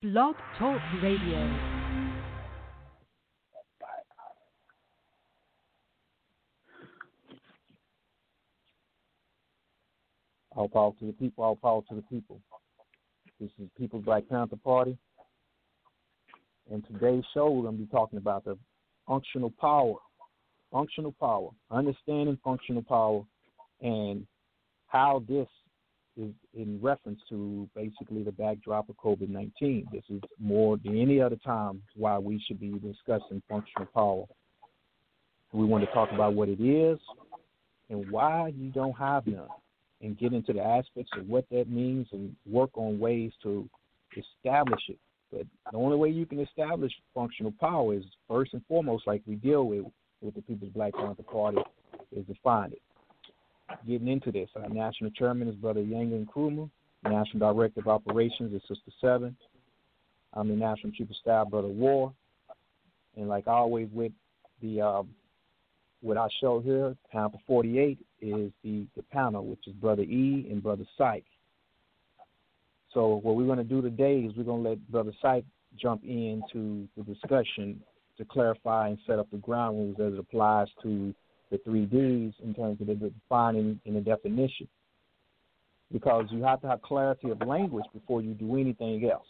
Blog Talk Radio. All power to the people, all power to the people. This is People's Black Panther Party. And today's show, we're going to be talking about the functional power. Functional power. Understanding functional power and how this is in reference to basically the backdrop of COVID 19. This is more than any other time why we should be discussing functional power. We want to talk about what it is and why you don't have none, and get into the aspects of what that means and work on ways to establish it. But the only way you can establish functional power is first and foremost, like we deal with with the People's Black Panther Party, is to find it getting into this. Our national chairman is Brother Yang Nkrumah. National Director of Operations is Sister Seven. I'm the National Chief of Staff, Brother War. And like always with the um, what I show here, Panther 48 is the, the panel, which is Brother E and Brother Syke. So what we're going to do today is we're going to let Brother Syke jump into the discussion to clarify and set up the ground rules as it applies to the three Ds in terms of the defining and the definition. Because you have to have clarity of language before you do anything else.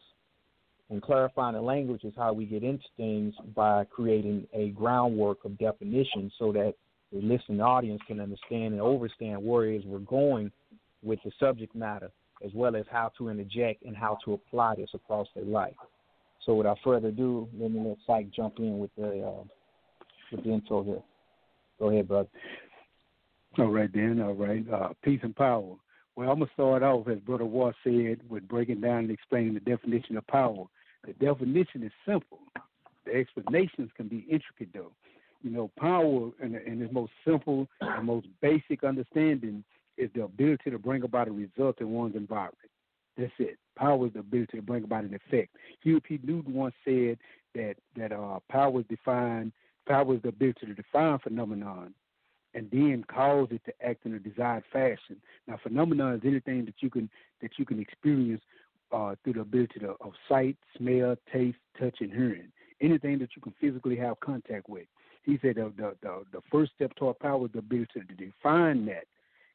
And clarifying the language is how we get into things by creating a groundwork of definition so that the listening audience can understand and understand where it is we're going with the subject matter, as well as how to interject and how to apply this across their life. So without further ado, let me let Syke jump in with the uh, with the intro here. Go ahead, brother. All right, then. All right. Uh, peace and power. Well, I'm going to start off, as Brother War said, with breaking down and explaining the definition of power. The definition is simple. The explanations can be intricate, though. You know, power, in, in its most simple and most basic understanding, is the ability to bring about a result in one's environment. That's it. Power is the ability to bring about an effect. Huey P. Newton once said that that uh, power is defined Power is the ability to define phenomenon and then cause it to act in a desired fashion. Now, phenomenon is anything that you can that you can experience uh, through the ability to, of sight, smell, taste, touch, and hearing. Anything that you can physically have contact with. He said the the, the, the first step toward power is the ability to define that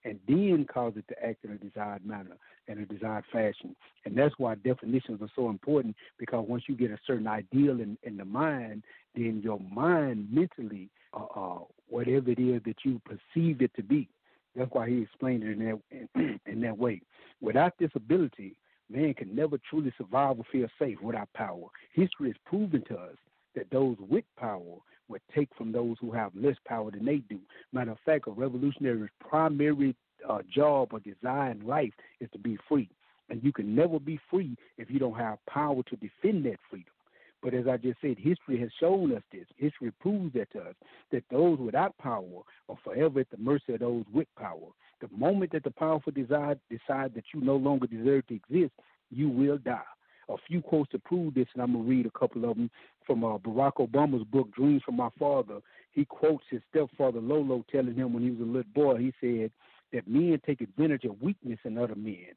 and then cause it to act in a desired manner, and a desired fashion. And that's why definitions are so important because once you get a certain ideal in, in the mind, then your mind mentally, uh, uh, whatever it is that you perceive it to be, that's why he explained it in that in, in that way. Without this ability, man can never truly survive or feel safe without power. History has proven to us that those with power would take from those who have less power than they do. Matter of fact, a revolutionary's primary uh, job or desire in life is to be free. And you can never be free if you don't have power to defend that freedom. But as I just said, history has shown us this. History proves that to us that those without power are forever at the mercy of those with power. The moment that the powerful decide decide that you no longer deserve to exist, you will die. A few quotes to prove this, and I'm gonna read a couple of them from uh, Barack Obama's book "Dreams from My Father." He quotes his stepfather Lolo telling him when he was a little boy. He said that men take advantage of weakness in other men.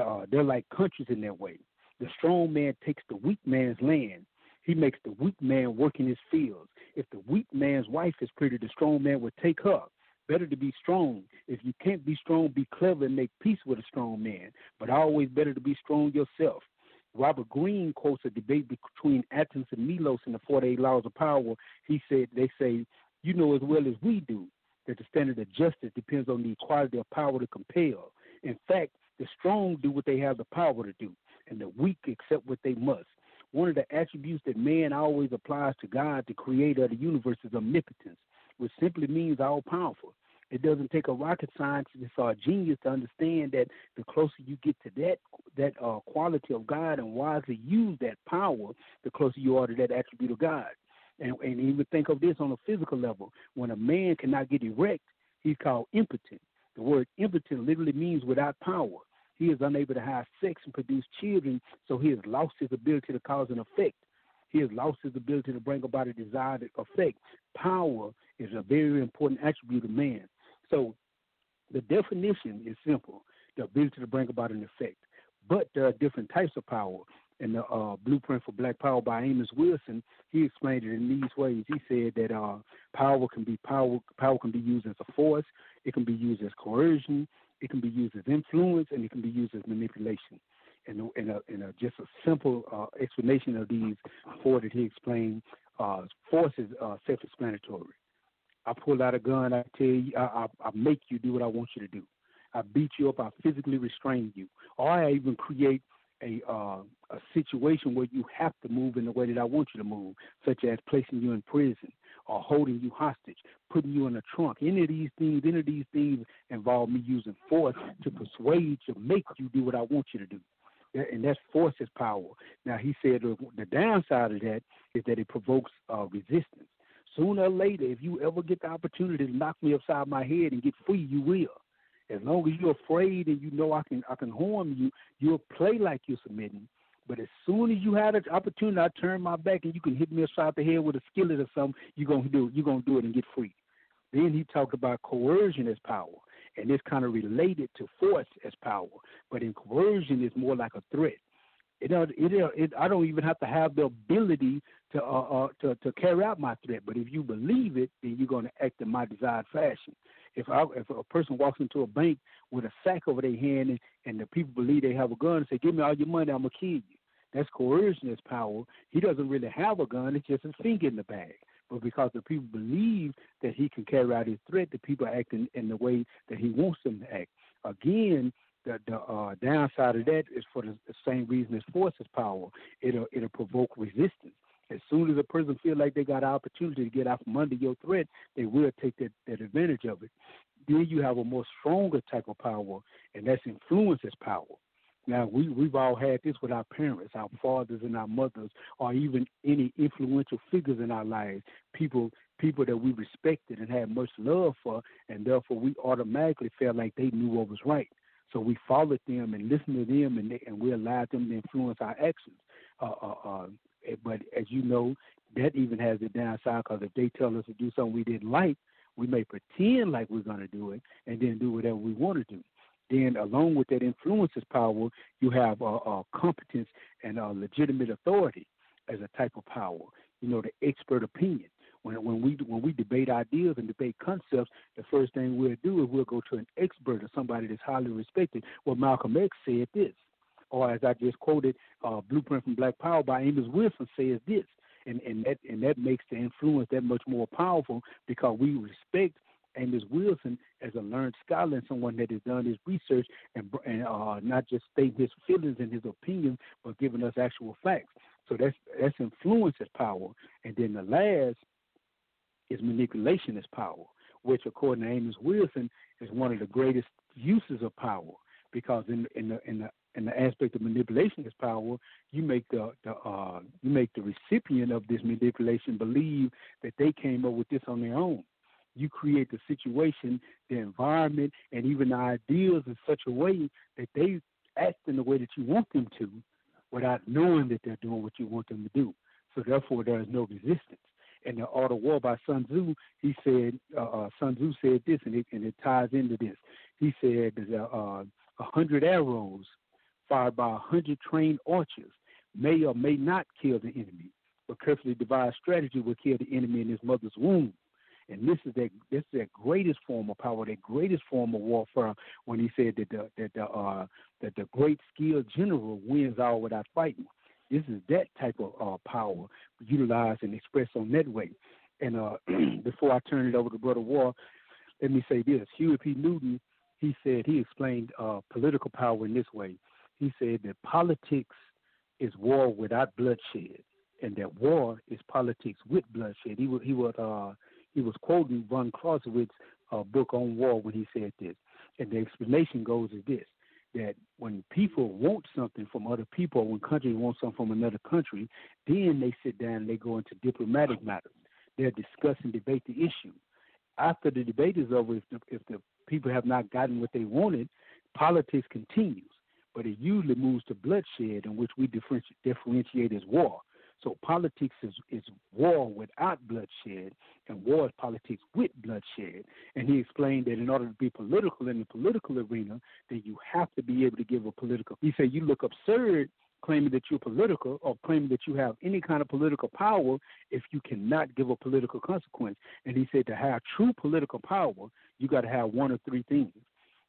Uh, they're like countries in that way. The strong man takes the weak man's land. He makes the weak man work in his fields. If the weak man's wife is pretty, the strong man would take her. Better to be strong. If you can't be strong, be clever and make peace with a strong man. But always better to be strong yourself. Robert Greene quotes a debate between Athens and Milos in the 48 Laws of Power. He said, they say, you know as well as we do that the standard of justice depends on the equality of power to compel. In fact, the strong do what they have the power to do and the weak accept what they must. One of the attributes that man always applies to God, the creator of the universe, is omnipotence, which simply means all powerful. It doesn't take a rocket scientist or a genius to understand that the closer you get to that that uh, quality of God and wisely use that power, the closer you are to that attribute of God. And, and even think of this on a physical level. When a man cannot get erect, he's called impotent. The word impotent literally means without power. He is unable to have sex and produce children, so he has lost his ability to cause an effect. He has lost his ability to bring about a desired effect. Power is a very important attribute of man. So the definition is simple the ability to bring about an effect. But there are different types of power. in the uh, Blueprint for Black Power by Amos Wilson, he explained it in these ways. He said that uh, power can be power power can be used as a force, it can be used as coercion, it can be used as influence, and it can be used as manipulation. And in a, in a just a simple uh, explanation of these four that he explained, uh, force is uh, self-explanatory. I pull out a gun, I tell you, I, I, I make you do what I want you to do. I beat you up, I physically restrain you, or I even create a uh, a situation where you have to move in the way that I want you to move, such as placing you in prison or holding you hostage, putting you in a trunk. Any of these things, any of these things involve me using force to persuade, to make you do what I want you to do. And that's force is power. Now he said the downside of that is that it provokes uh, resistance. Sooner or later, if you ever get the opportunity to knock me upside my head and get free, you will. As long as you're afraid and you know I can I can harm you, you'll play like you're submitting. But as soon as you have an opportunity, I turn my back and you can hit me upside the head with a skillet or something. You're gonna do. You're gonna do it and get free. Then he talked about coercion as power, and it's kind of related to force as power. But in coercion, it's more like a threat. It, it, it, I don't even have to have the ability to, uh, uh, to to carry out my threat. But if you believe it, then you're going to act in my desired fashion. If I, if a person walks into a bank with a sack over their hand and, and the people believe they have a gun and say, "Give me all your money, I'm gonna kill you," that's coercion, as power. He doesn't really have a gun; it's just a finger in the bag. But because the people believe that he can carry out his threat, the people act in, in the way that he wants them to act. Again, the, the uh, downside of that is for the, same reason as force is power. It'll it'll provoke resistance. As soon as a person feel like they got an opportunity to get out from under your threat, they will take that, that advantage of it. Then you have a more stronger type of power, and that's influence as power. Now we we've all had this with our parents, our fathers and our mothers, or even any influential figures in our lives. People people that we respected and had much love for, and therefore we automatically felt like they knew what was right. So we followed them and listened to them, and they, and we allowed them to influence our actions. Uh, uh, uh, Eh, but as you know, that even has a downside because if they tell us to do something we didn't like, we may pretend like we're going to do it and then do whatever we want to do. Then, along with that influences power, you have uh, uh, competence and uh, legitimate authority as a type of power. You know, the expert opinion. When when we when we debate ideas and debate concepts, the first thing we'll do is we'll go to an expert or somebody that's highly respected. Well, Malcolm X said this or as I just quoted, uh, Blueprint from Black Power by Amos Wilson says this, and and that and that makes the influence that much more powerful because we respect Amos Wilson as a learned scholar and someone that has done his research and and uh, not just state his feelings and his opinions, but giving us actual facts. So that's that's influence as power, and then the last is manipulation is power, which according to Amos Wilson is one of the greatest uses of power because in in the in the and the aspect of manipulation is power, you make the, the uh, you make the recipient of this manipulation believe that they came up with this on their own. You create the situation, the environment, and even the ideas in such a way that they act in the way that you want them to, without knowing that they're doing what you want them to do. So therefore, there is no resistance. In the Art of War by Sun Tzu, he said, uh, uh, Sun Tzu said this, and it, and it ties into this. He said that uh, a hundred arrows fired by a hundred trained archers may or may not kill the enemy, but carefully devised strategy will kill the enemy in his mother's womb. And this is that this is that greatest form of power, that greatest form of warfare. When he said that the that the uh, that the great skilled general wins all without fighting. This is that type of uh, power utilized and expressed on that way. And uh, before I turn it over to Brother War, let me say this: Huey P. Newton, he said he explained uh, political power in this way he said that politics is war without bloodshed, and that war is politics with bloodshed. He was he uh, he was quoting von Clausewitz's uh, book on war when he said this, and the explanation goes as this: that when people want something from other people, when countries want something from another country, then they sit down and they go into diplomatic matters. They'll discuss and debate the issue. After the debate is over, if the, if the people have not gotten what they wanted, politics continues but it usually moves to bloodshed, in which we differentiate, differentiate as war. So politics is, is war without bloodshed, and war is politics with bloodshed. And he explained that in order to be political in the political arena, then you have to be able to give a political. He said you look absurd claiming that you're political or claiming that you have any kind of political power if you cannot give a political consequence. And he said to have true political power, you got to have one of three things.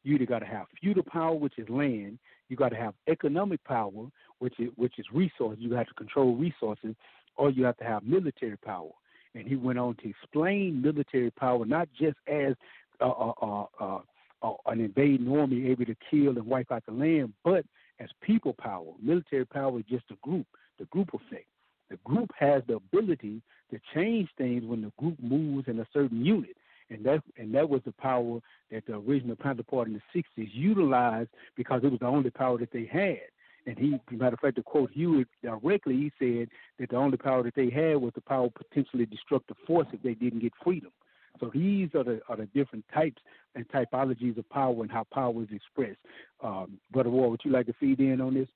You got to have feudal power, which is land. You got to have economic power, which is which is resources. You have to control resources, or you have to have military power. And he went on to explain military power not just as uh, uh, uh, uh, uh an invading army able to kill and wipe out the land, but as people power. Military power is just a group, the group effect. The group has the ability to change things when the group moves in a certain unit. And that and that was the power that the original Panther Party in the sixties utilized because it was the only power that they had. And he, matter of fact, to quote Huey directly, he said that the only power that they had was the power potentially destructive force if they didn't get freedom. So these are the are the different types and typologies of power and how power is expressed. Um, Brother War, would you like to feed in on this?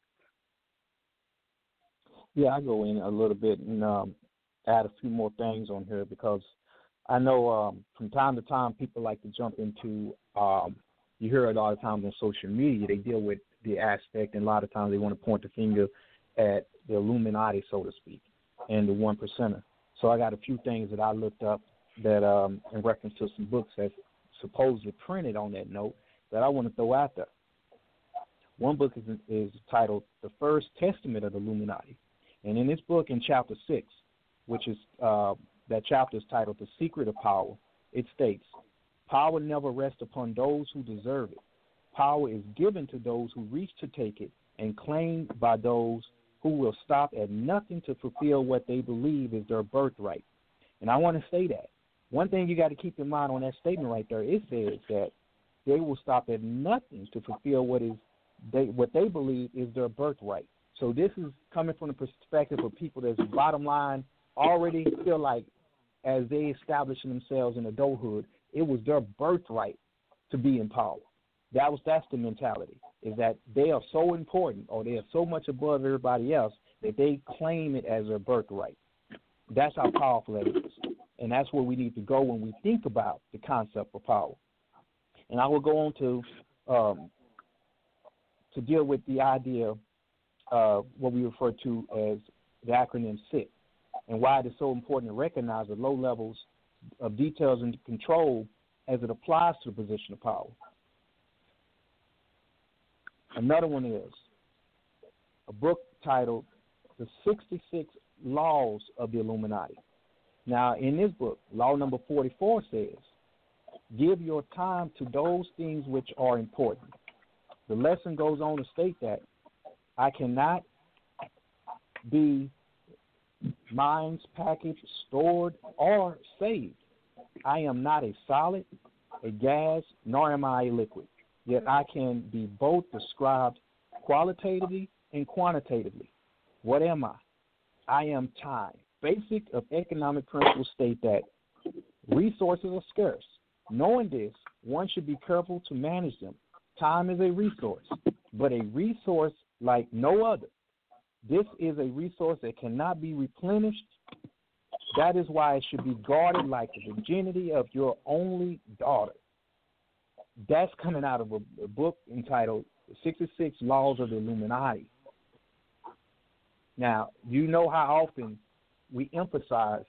Yeah, I go in a little bit and um, add a few more things on here because I know um, from time to time people like to jump into. Um, you hear it a lot of times on social media. They deal with the aspect, and a lot of times they want to point the finger at the Illuminati, so to speak, and the one percenter. So I got a few things that I looked up that um, in reference to some books that supposedly printed on that note that I want to throw out there. One book is, is titled "The First Testament of the Illuminati," and in this book, in chapter six, which is uh, that chapter is titled "The Secret of Power," it states, "Power never rests upon those who deserve it. Power is given to those who reach to take it, and claimed by those who will stop at nothing to fulfill what they believe is their birthright." And I want to say that one thing you got to keep in mind on that statement right there, it says that they will stop at nothing to fulfill what is they what they believe is their birthright. So this is coming from the perspective of people that's bottom line already feel like as they establishing themselves in adulthood, it was their birthright to be in power. That was that's the mentality. Is that they are so important or they are so much above everybody else that they claim it as their birthright. That's how powerful that is. And that's where we need to go when we think about the concept of power. And I will go on to um, to deal with the idea of what we refer to as the acronym SIT and why it is so important to recognize the low levels of details and control as it applies to the position of power. Another one is a book titled The 66 Laws of the Illuminati. Now, in this book, law number 44 says, Give your time to those things which are important. The lesson goes on to state that I cannot be minds packaged, stored, or saved. I am not a solid, a gas, nor am I a liquid. Yet I can be both described qualitatively and quantitatively. What am I? I am time basic of economic principles state that resources are scarce. Knowing this, one should be careful to manage them. Time is a resource, but a resource like no other. This is a resource that cannot be replenished. That is why it should be guarded like the virginity of your only daughter. That's coming out of a, a book entitled 66 Laws of the Illuminati. Now, you know how often we emphasize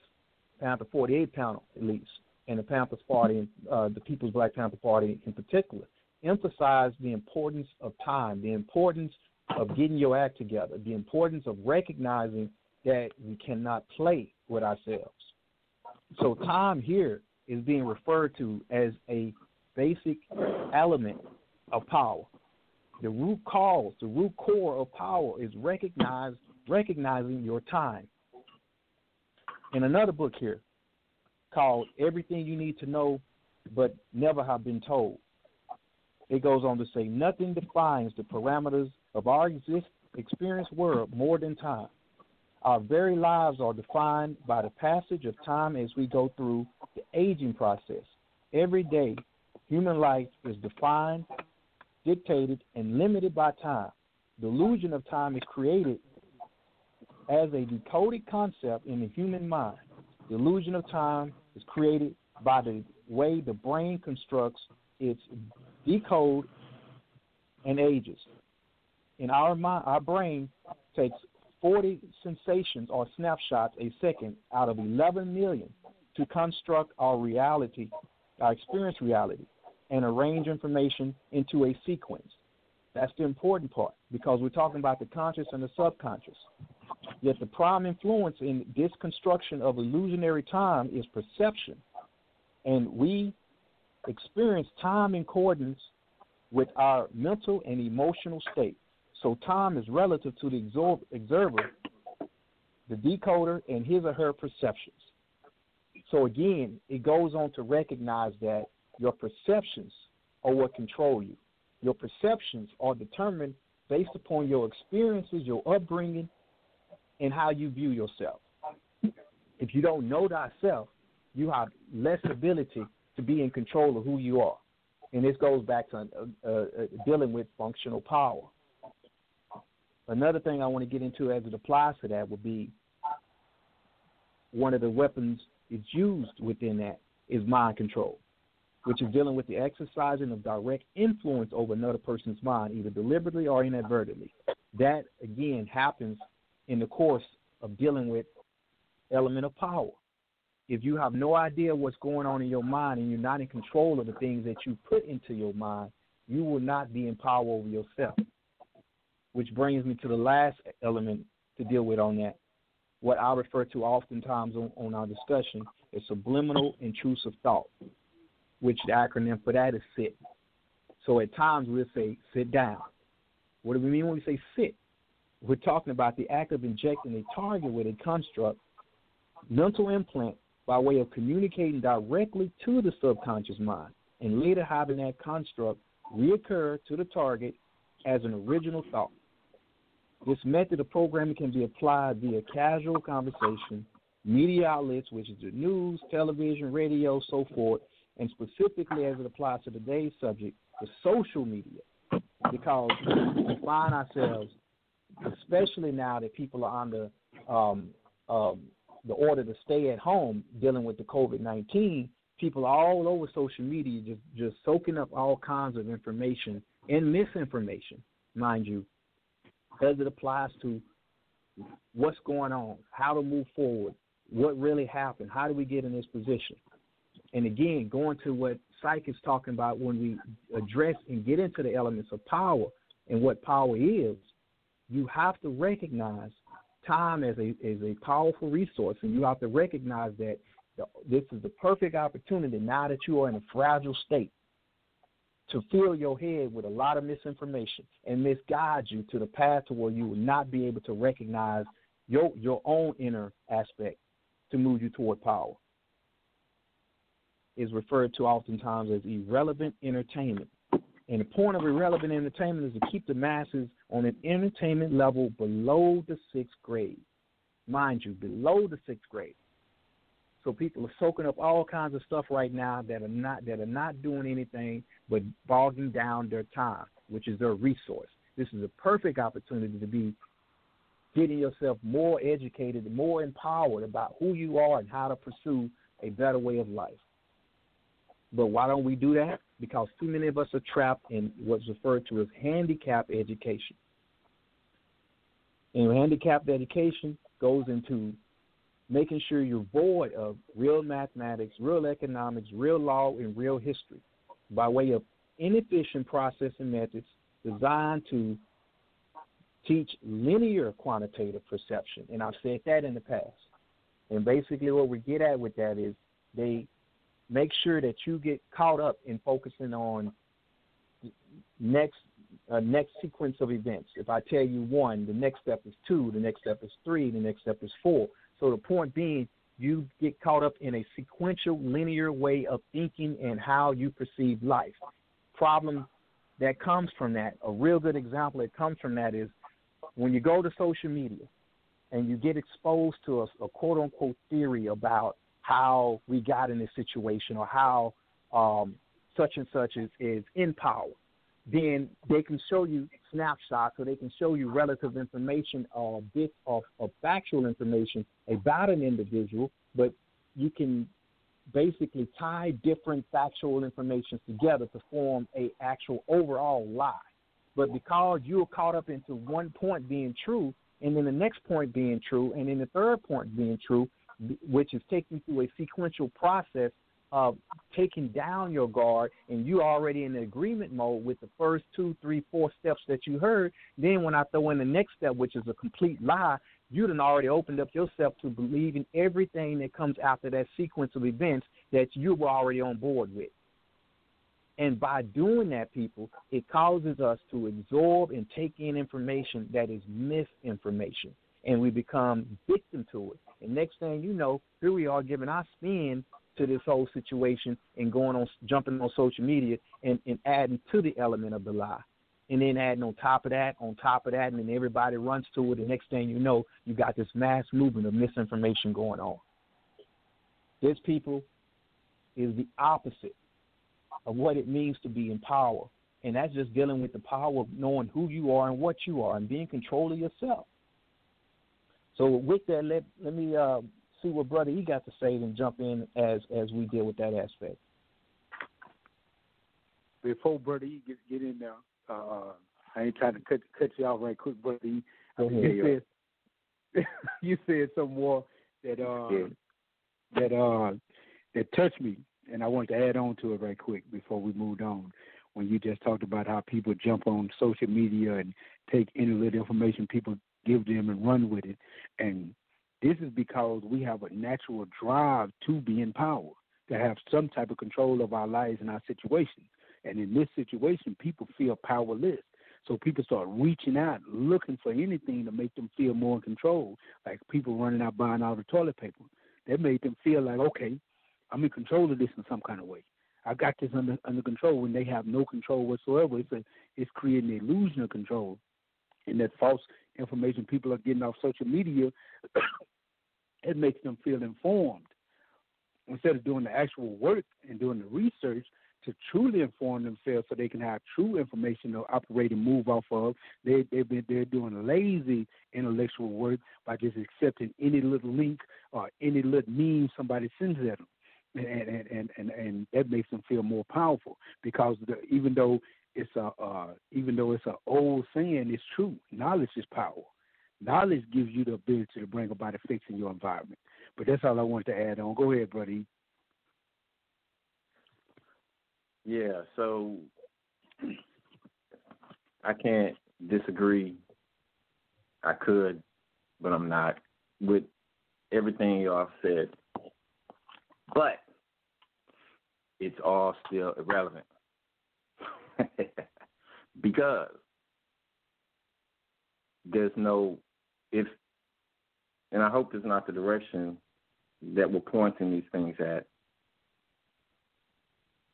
Panther 48 panel at least, and the Panthers Party, uh, the People's Black Panther Party in particular, emphasize the importance of time, the importance of getting your act together, the importance of recognizing that we cannot play with ourselves. So time here is being referred to as a basic element of power. The root cause, the root core of power is recognize, recognizing your time in another book here called Everything You Need to Know But Never Have Been Told. It goes on to say, Nothing defines the parameters of our exist, experienced world more than time. Our very lives are defined by the passage of time as we go through the aging process. Every day, human life is defined, dictated, and limited by time. The illusion of time is created as a decoded concept in the human mind. The illusion of time is created by the way the brain constructs its decode and ages. In our mind, our brain, takes 40 sensations or snapshots a second out of 11 million to construct our reality, our experience reality, and arrange information into a sequence. That's the important part because we're talking about the conscious and the subconscious. Yet the prime influence in this construction of illusionary time is perception. And we experience time in accordance with our mental and emotional state. So time is relative to the observer, the decoder, and his or her perceptions. So again, it goes on to recognize that your perceptions are what control you. Your perceptions are determined based upon your experiences, your upbringing, and how you view yourself. If you don't know thyself, you have less ability to be in control of who you are. And this goes back to uh, uh, dealing with functional power. Another thing I want to get into as it applies to that would be one of the weapons it's used within that is mind control, which is dealing with the exercising of direct influence over another person's mind, either deliberately or inadvertently. That again happens in the course of dealing with element of power. If you have no idea what's going on in your mind and you're not in control of the things that you put into your mind, you will not be in power over yourself. Which brings me to the last element to deal with on that. What I refer to oftentimes on, on our discussion is subliminal intrusive thought, which the acronym for that is SIT. So at times we'll say sit down. What do we mean when we say sit? We're talking about the act of injecting a target with a construct, mental implant, by way of communicating directly to the subconscious mind, and later having that construct reoccur to the target as an original thought. This method of programming can be applied via casual conversation, media outlets, which is the news, television, radio, so forth, and specifically as it applies to today's subject, the social media, because we find ourselves especially now that people are under um, um, the order to stay at home dealing with the COVID 19, people are all over social media just, just soaking up all kinds of information and misinformation, mind you, as it applies to what's going on, how to move forward, what really happened, how do we get in this position. And again, going to what Syke is talking about when we address and get into the elements of power and what power is, you have to recognize time as a as a powerful resource, and you have to recognize that this is the perfect opportunity now that you are in a fragile state to fill your head with a lot of misinformation and misguide you to the path to where you will not be able to recognize your your own inner aspect to move you toward power. Is referred to oftentimes as irrelevant entertainment. And the point of irrelevant entertainment is to keep the masses on an entertainment level below the sixth grade. Mind you, below the sixth grade. So people are soaking up all kinds of stuff right now that are not that are not doing anything but bogging down their time, which is their resource. This is a perfect opportunity to be getting yourself more educated, more empowered about who you are and how to pursue a better way of life. But why don't we do that? because too many of us are trapped in what's referred to as handicap education. And handicapped education goes into making sure you're void of real mathematics, real economics, real law, and real history by way of inefficient processing methods designed to teach linear quantitative perception. And I've said that in the past. And basically, what we get at with that is they make sure that you get caught up in focusing on next uh, next sequence of events. If I tell you one, the next step is two, the next step is three, the next step is four. So the point being, you get caught up in a sequential, linear way of thinking and how you perceive life. Problem that comes from that, a real good example that comes from that is when you go to social media and you get exposed to a, a quote unquote theory about how we got in this situation or how um, such and such is, is in power, then they can show you snapshots or they can show you relative information uh, or bits of, of factual information about an individual, but you can basically tie different factual information together to form a actual overall lie. But because you're caught up into one point being true, and then the next point being true, and then the third point being true, which is taking through a sequential process of taking down your guard and you already in the agreement mode with the first two, three, four steps that you heard, then when I throw in the next step, which is a complete lie, you done already opened up yourself to believing everything that comes after that sequence of events that you were already on board with. And by doing that, people, it causes us to absorb and take in information that is misinformation. And we become victim to it. And next thing you know, here we are giving our spin to this whole situation and going on, jumping on social media and, and adding to the element of the lie. And then adding on top of that, on top of that, and then everybody runs to it. The next thing you know, you got this mass movement of misinformation going on. This, people, is the opposite of what it means to be in power. And that's just dealing with the power of knowing who you are and what you are and being control of yourself. So with that, let let me uh, see what brother he got to say and jump in as as we deal with that aspect. Before brother E get get in there, uh, I ain't trying to cut cut you off right quick, brother E. Go ahead. You said you said some more that uh yeah. that uh that touched me and I wanted to add on to it right quick before we moved on. When you just talked about how people jump on social media and take any little information people give them and run with it, and this is because we have a natural drive to be in power, to have some type of control of our lives and our situations. And in this situation, people feel powerless. So people start reaching out, looking for anything to make them feel more in control. Like people running out buying all the toilet paper. That made them feel like, okay, I'm in control of this in some kind of way. I got this under under control when they have no control whatsoever. It's a, it's creating an illusion of control, and that false information people are getting off social media, it makes them feel informed instead of doing the actual work and doing the research to truly inform themselves so they can have true information to operate and move off of. They they've been they're doing lazy intellectual work by just accepting any little link or any little meme somebody sends at them and and and and, and that makes them feel more powerful because the, even though it's a uh, even though it's an old saying, it's true. Knowledge is power. Knowledge gives you the ability to bring about a fix in your environment. But that's all I wanted to add on. Go ahead, buddy. Yeah, so I can't disagree. I could, but I'm not with everything y'all said. But it's all still irrelevant. because there's no if and I hope it's not the direction that we're pointing these things at.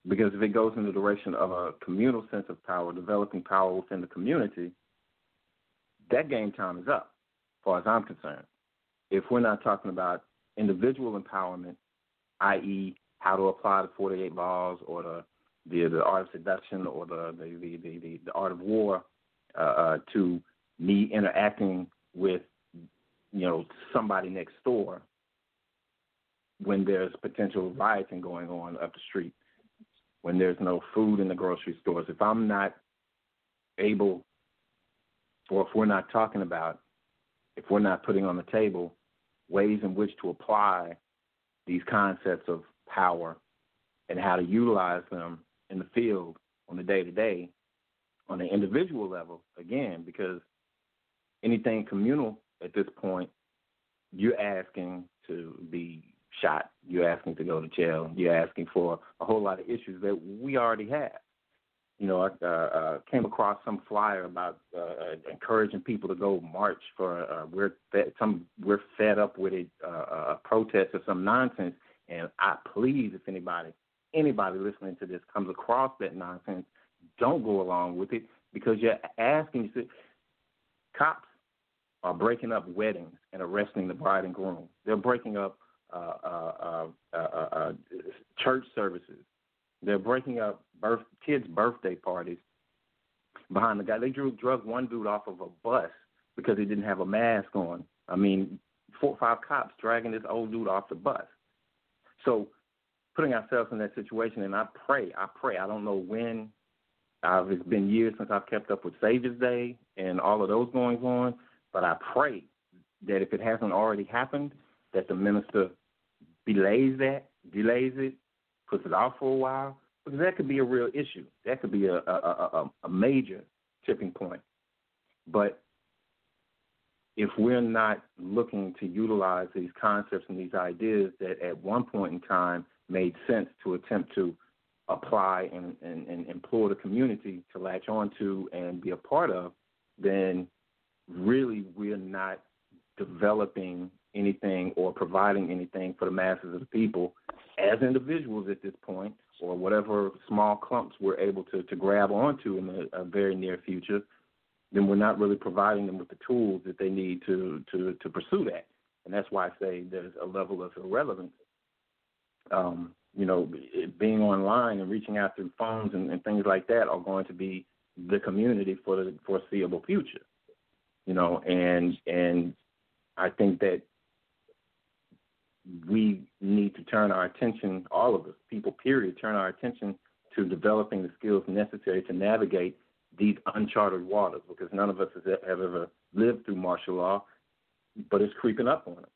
Because if it goes in the direction of a communal sense of power, developing power within the community, that game time is up, as far as I'm concerned. If we're not talking about individual empowerment, i.e., how to apply the 48 laws or the the, the art of seduction or the the, the, the, the, the art of war uh, uh, to me interacting with you know somebody next door when there's potential rioting going on up the street, when there's no food in the grocery stores. If I'm not able, or if we're not talking about, if we're not putting on the table ways in which to apply these concepts of power and how to utilize them in the field on the day to day, on the individual level, again, because anything communal at this point, you're asking to be shot, you're asking to go to jail, you're asking for a whole lot of issues that we already have. You know, I uh, uh, came across some flyer about uh, uh encouraging people to go march for uh, we're fed, some we're fed up with it, uh, a protest or some nonsense. And I please, if anybody anybody listening to this comes across that nonsense, don't go along with it because you're asking. You see, cops are breaking up weddings and arresting the bride and groom. They're breaking up uh, uh, uh, uh church services. They're breaking up birth kids' birthday parties behind the guy. They drew drug one dude off of a bus because he didn't have a mask on. I mean, four or five cops dragging this old dude off the bus. So putting ourselves in that situation. And I pray, I pray. I don't know when. I've, it's been years since I've kept up with Savior's Day and all of those goings on. But I pray that if it hasn't already happened, that the minister delays that, delays it, puts it off for a while, because that could be a real issue. That could be a a, a, a major tipping point. But if we're not looking to utilize these concepts and these ideas that at one point in time made sense to attempt to apply and, and, and implore the community to latch on to and be a part of, then really we're not developing anything or providing anything for the masses of the people as individuals at this point, or whatever small clumps we're able to, to grab onto in the very near future, then we're not really providing them with the tools that they need to, to, to pursue that. And that's why I say there's a level of irrelevance. Um, you know, being online and reaching out through phones and, and things like that are going to be the community for the foreseeable future. You know, and and I think that we need to turn our attention, all of us, people, period, turn our attention to developing the skills necessary to navigate these uncharted waters because none of us have ever lived through martial law, but it's creeping up on us.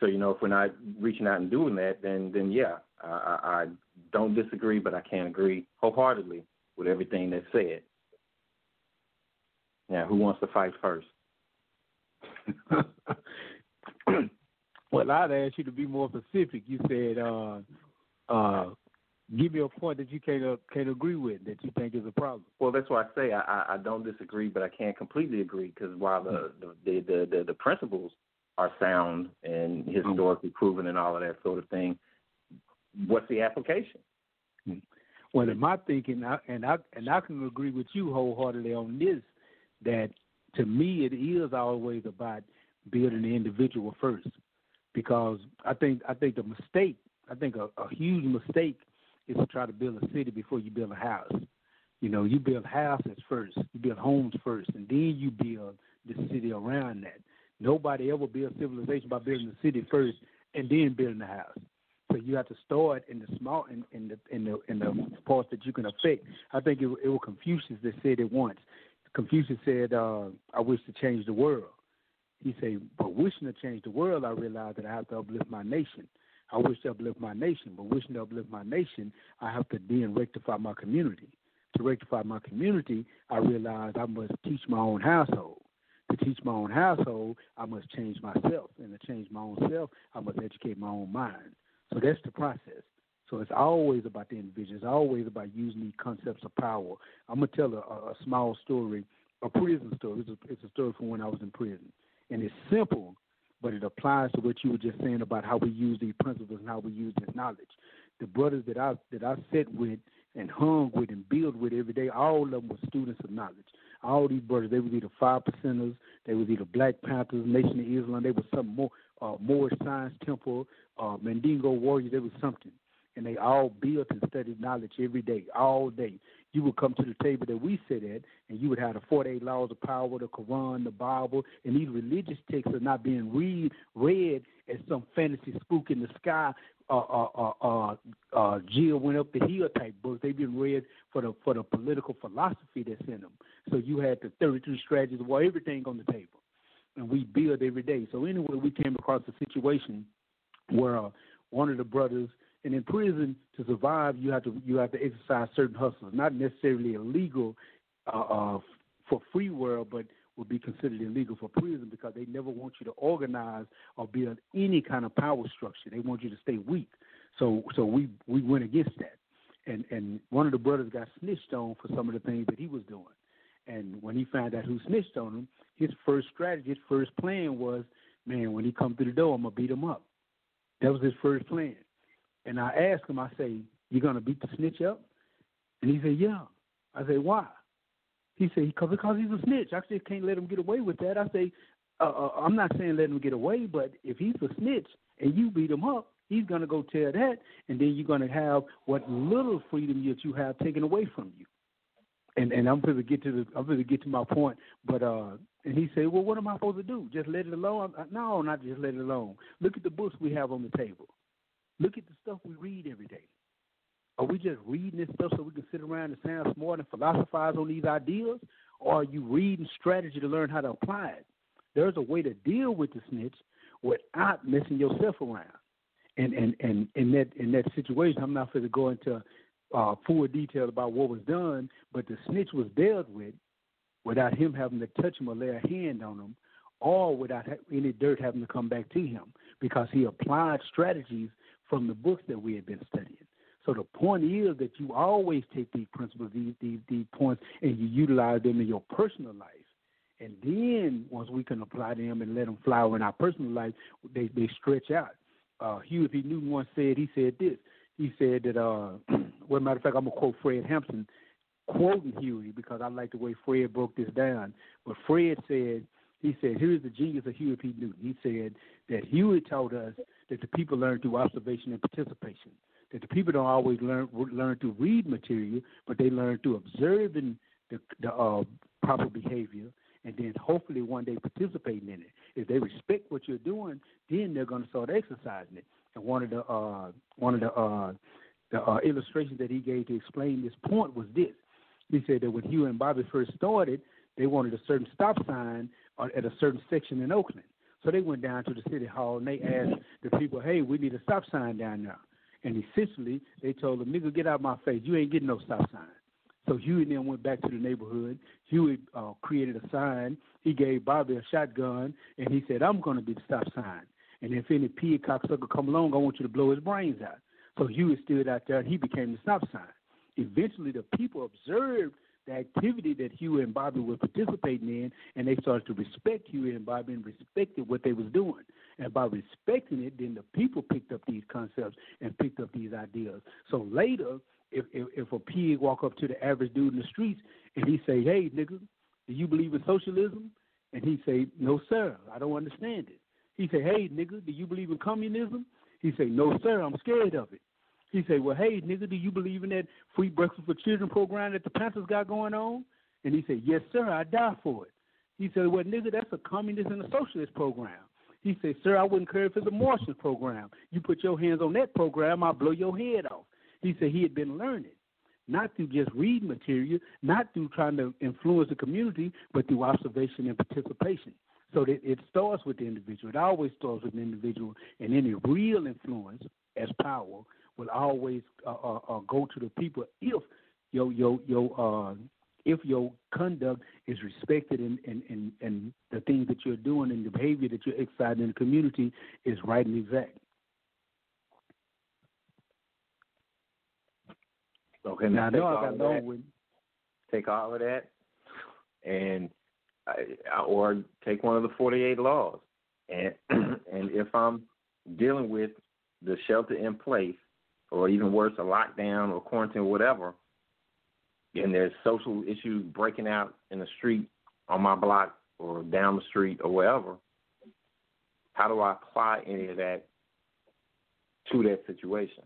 So you know, if we're not reaching out and doing that, then then yeah, I, I, I don't disagree, but I can't agree wholeheartedly with everything that's said. Now, who wants to fight first? well, I'd ask you to be more specific. You said, uh, uh, give me a point that you can't uh, can't agree with that you think is a problem. Well, that's why I say I, I don't disagree, but I can't completely agree because while the, the the the the principles are sound and historically mm-hmm. proven and all of that sort of thing, what's the application? Mm-hmm. Well, in my thinking, and I and I can agree with you wholeheartedly on this, that to me it is always about building the individual first, because I think I think the mistake, I think a, a huge mistake is to try to build a city before you build a house. You know, you build houses first, you build homes first, and then you build the city around that. Nobody ever built civilization by building the city first and then building the house. So you have to start in the small in, in the in the in the parts that you can affect. I think it, it was Confucius that said it once. Confucius said, uh, "I wish to change the world." He said, "But wishing to change the world, I realize that I have to uplift my nation. I wish to uplift my nation, but wishing to uplift my nation, I have to then rectify my community. To rectify my community, I realize I must teach my own household." Teach my own household, I must change myself. And to change my own self, I must educate my own mind. So that's the process. So it's always about the individual. It's always about using these concepts of power. I'm gonna tell a, a small story, a prison story. It's a, it's a story from when I was in prison, and it's simple, but it applies to what you were just saying about how we use these principles and how we use this knowledge. The brothers that I that I sit with and hung with and build with every day, all of them were students of knowledge all these brothers, they was either five percenters, they was either Black Panthers, Nation of Islam, they was something more uh, Moorish Science Temple, uh, Mandingo Warriors, they was something. And they all built and studied knowledge every day, all day. You would come to the table that we sit at, and you would have the 48 laws of power, the Quran, the Bible, and these religious texts are not being read read as some fantasy spook in the sky uh, uh, uh, uh, uh, Jill went up the hill type books. They've been read for the for the political philosophy that's in them. So you had the 33 strategies of war, everything on the table, and we build every day. So anyway, we came across a situation where uh, one of the brothers, and in prison to survive, you have to you have to exercise certain hustles, not necessarily illegal uh, uh, for free world, but would be considered illegal for prison because they never want you to organize or build any kind of power structure. They want you to stay weak. So so we we went against that. And and one of the brothers got snitched on for some of the things that he was doing. And when he found out who snitched on him, his first strategy, his first plan was, man, when he come through the door, I'm gonna beat him up. That was his first plan. And I asked him, I say, you gonna beat the snitch up? And he said, yeah. I said, why? He said, because because he's a snitch. I just can't let him get away with that. I say, uh, uh, I'm not saying let him get away, but if he's a snitch and you beat him up, he's gonna go tell that, and then you're gonna have what little freedom that you have taken away from you. And and I'm to get to the I'm to get to my point, but uh, and he said, well, what am I supposed to do? Just let it alone? I, no, not just let it alone. Look at the books we have on the table. Look at the stuff we read every day. Are we just reading this stuff so we can sit around and sound smart and philosophize on these ideas? Or are you reading strategy to learn how to apply it? There's a way to deal with the snitch without messing yourself around. And and and in that in that situation, I'm not going to go into uh, full detail about what was done, but the snitch was dealt with without him having to touch him or lay a hand on him, or without any dirt having to come back to him, because he applied strategies from the books that we had been studying. So the point is that you always take these principles, these, these, these points, and you utilize them in your personal life. And then once we can apply them and let them flower in our personal life, they, they stretch out. Uh, Huey P. Newton once said, he said this. He said that, uh, well, matter of fact, I'm going to quote Fred Hampton, quoting Huey because I like the way Fred broke this down. But Fred said, he said, here's the genius of Huey P. Newton. He said that Huey told us that the people learn through observation and participation that the people don't always learn learn to read material, but they learn through observing the, the uh, proper behavior, and then hopefully one day participating in it. If they respect what you're doing, then they're going to start exercising it. And one of the uh, one of the uh, the uh, illustrations that he gave to explain this point was this. He said that when Huey and Bobby first started, they wanted a certain stop sign at a certain section in Oakland. So they went down to the city hall and they asked the people, "Hey, we need a stop sign down there." And essentially, they told him, nigga, get out of my face. You ain't getting no stop sign. So Huey and them went back to the neighborhood. Huey uh, created a sign. He gave Bobby a shotgun, and he said, I'm going to be the stop sign. And if any pig cocksucker come along, I want you to blow his brains out. So Huey stood out there, and he became the stop sign. Eventually, the people observed the activity that Huey and Bobby were participating in, and they started to respect Huey and Bobby and respected what they was doing. And by respecting it, then the people picked up these concepts and picked up these ideas. So later, if if, if a pig walk up to the average dude in the streets and he say, "Hey, nigga, do you believe in socialism?" and he say, "No, sir, I don't understand it." He say, "Hey, nigga, do you believe in communism?" He say, "No, sir, I'm scared of it." He said, "Well, hey, nigga, do you believe in that free breakfast for children program that the Panthers got going on?" And he said, "Yes, sir, I die for it." He said, "Well, nigga, that's a communist and a socialist program." He said, Sir, I wouldn't care if it's a Martian program. You put your hands on that program, I'll blow your head off. He said he had been learning, not through just reading material, not through trying to influence the community, but through observation and participation. So that it starts with the individual. It always starts with the individual, and any real influence as power will always uh, uh, uh, go to the people if your your your uh, if your conduct is respected and, and, and, and the things that you're doing and the behavior that you're exercising in the community is right and exact. Okay, now, now I got long with take all of that and or take one of the 48 laws and and if I'm dealing with the shelter in place or even worse a lockdown or quarantine or whatever and there's social issues breaking out in the street on my block or down the street or wherever, how do I apply any of that to that situation?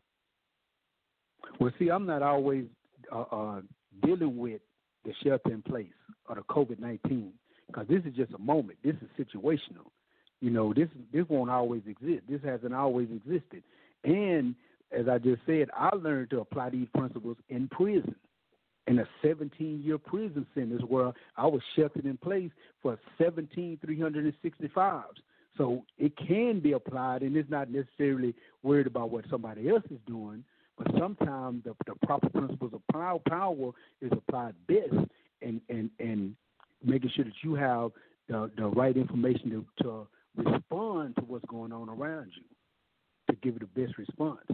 Well, see, I'm not always uh, uh, dealing with the shelter in place or the COVID nineteen because this is just a moment. This is situational. You know, this this won't always exist. This hasn't always existed. And as I just said, I learned to apply these principles in prison in a 17 year prison sentence where I was sheltered in place for 17 365s. So it can be applied, and it's not necessarily worried about what somebody else is doing, but sometimes the, the proper principles of power, power is applied best and, and, and making sure that you have the, the right information to, to respond to what's going on around you to give it the best response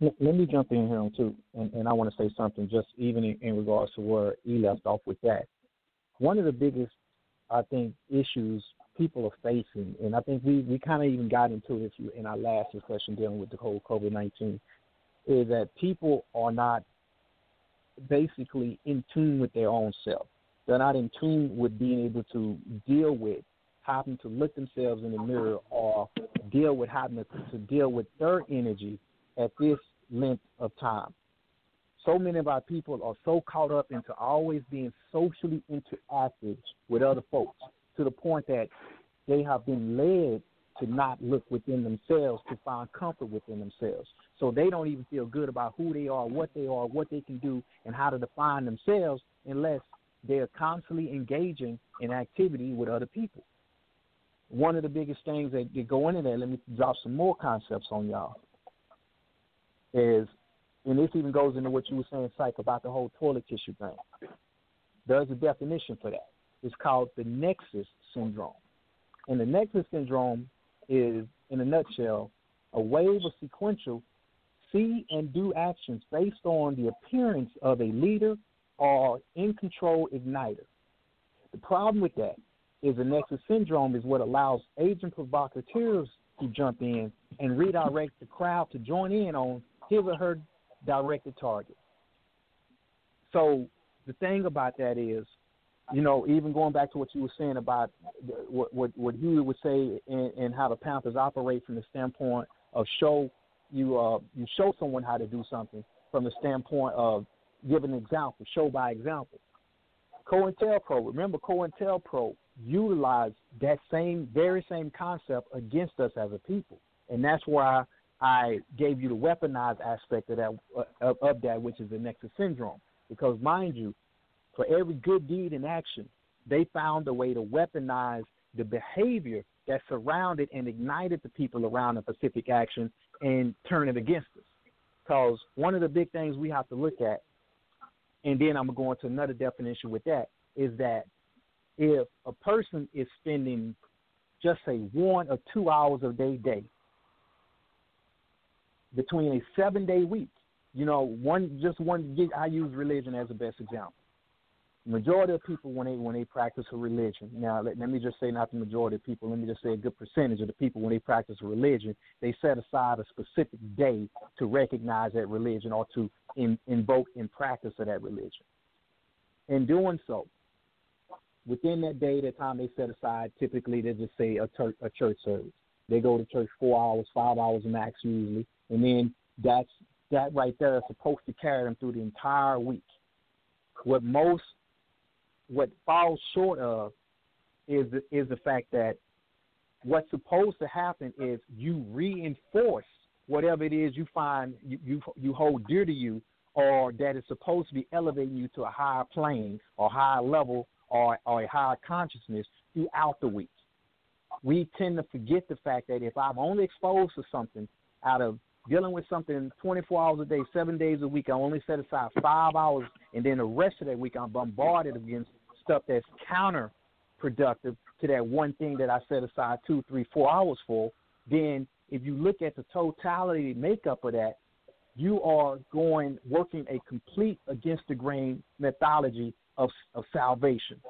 let me jump in here too, and, and I want to say something just even in, in regards to where he left off with that. One of the biggest, I think, issues people are facing, and I think we, we kind of even got into this in our last discussion dealing with the whole COVID 19, is that people are not basically in tune with their own self. They're not in tune with being able to deal with having to look themselves in the mirror or deal with having to, to deal with their energy at this length of time. So many of our people are so caught up into always being socially interactive with other folks to the point that they have been led to not look within themselves to find comfort within themselves. So they don't even feel good about who they are, what they are, what they can do, and how to define themselves unless they're constantly engaging in activity with other people. One of the biggest things that, that go into that, let me drop some more concepts on y'all, is, and this even goes into what you were saying, Syke, about the whole toilet tissue thing. There's a definition for that. It's called the nexus syndrome. And the nexus syndrome is, in a nutshell, a wave of sequential see and do actions based on the appearance of a leader or in control igniter. The problem with that is the nexus syndrome is what allows agent provocateurs to jump in and redirect the crowd to join in on his or her directed target. So the thing about that is, you know, even going back to what you were saying about what what, what Huey would say and, how the Panthers operate from the standpoint of show you uh, you show someone how to do something from the standpoint of give an example, show by example. COINTELPRO, remember COINTELPRO utilized that same, very same concept against us as a people. And that's why I gave you the weaponized aspect of that, uh, of, of that, which is the Nexus Syndrome. Because mind you, for every good deed and action, they found a way to weaponize the behavior that surrounded and ignited the people around the Pacific Action and turn it against us. Because one of the big things we have to look at and then I'm going to another definition with that is that if a person is spending just say one or two hours of their day between a seven day week, you know, one just one I use religion as the best example. Majority of people when they when they practice a religion now let, let me just say not the majority of people let me just say a good percentage of the people when they practice a religion they set aside a specific day to recognize that religion or to in, invoke and practice of that religion. In doing so within that day that time they set aside typically they just say a, ter- a church service. They go to church four hours five hours max usually and then that's that right there is supposed to carry them through the entire week what most what falls short of is the, is the fact that what's supposed to happen is you reinforce whatever it is you find you, you you hold dear to you or that is supposed to be elevating you to a higher plane or higher level or, or a higher consciousness throughout the week. We tend to forget the fact that if I'm only exposed to something out of dealing with something 24 hours a day, seven days a week. I only set aside five hours, and then the rest of that week I'm bombarded against stuff that's counterproductive to that one thing that I set aside two, three, four hours for. Then, if you look at the totality makeup of that, you are going working a complete against the grain methodology of, of salvation.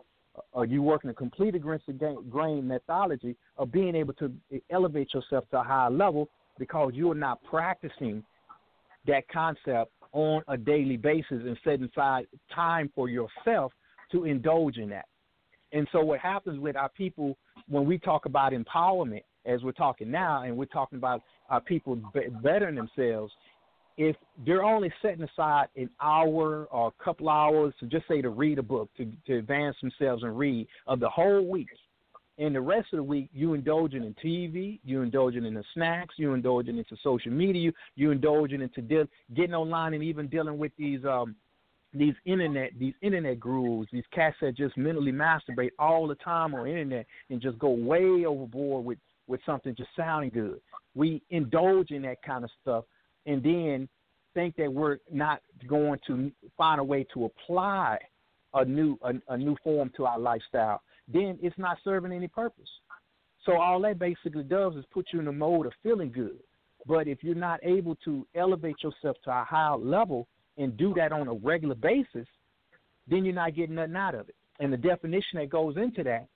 Are you working a complete against the grain methodology of being able to elevate yourself to a higher level because you are not practicing that concept on a daily basis and setting aside time for yourself to indulge in that. And so, what happens with our people when we talk about empowerment, as we're talking now, and we're talking about our people bettering themselves, if they're only setting aside an hour or a couple hours to just say to read a book, to, to advance themselves and read of the whole week, and the rest of the week, you indulging in TV, you indulging in the snacks, you indulging into social media, you indulging into de- getting online and even dealing with these um these internet these internet grooves, these cats that just mentally masturbate all the time on internet and just go way overboard with with something just sounding good. We indulge in that kind of stuff, and then think that we're not going to find a way to apply a new a, a new form to our lifestyle then it's not serving any purpose. So all that basically does is put you in the mode of feeling good. But if you're not able to elevate yourself to a higher level and do that on a regular basis, then you're not getting nothing out of it. And the definition that goes into that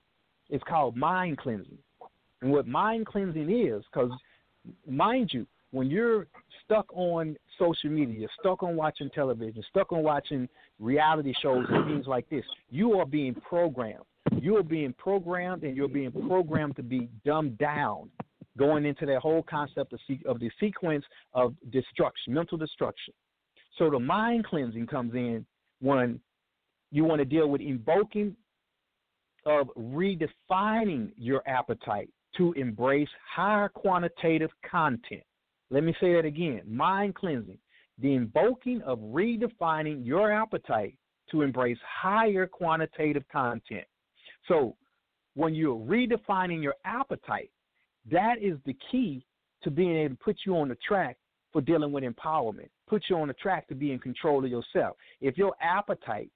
is called mind cleansing. And what mind cleansing is, because mind you, when you're stuck on social media, stuck on watching television, stuck on watching reality shows and things like this, you are being programmed you're being programmed and you're being programmed to be dumbed down going into that whole concept of, of the sequence of destruction, mental destruction. So the mind cleansing comes in when you want to deal with invoking of redefining your appetite to embrace higher quantitative content. Let me say that again mind cleansing, the invoking of redefining your appetite to embrace higher quantitative content. So, when you're redefining your appetite, that is the key to being able to put you on the track for dealing with empowerment, put you on the track to be in control of yourself. If your appetite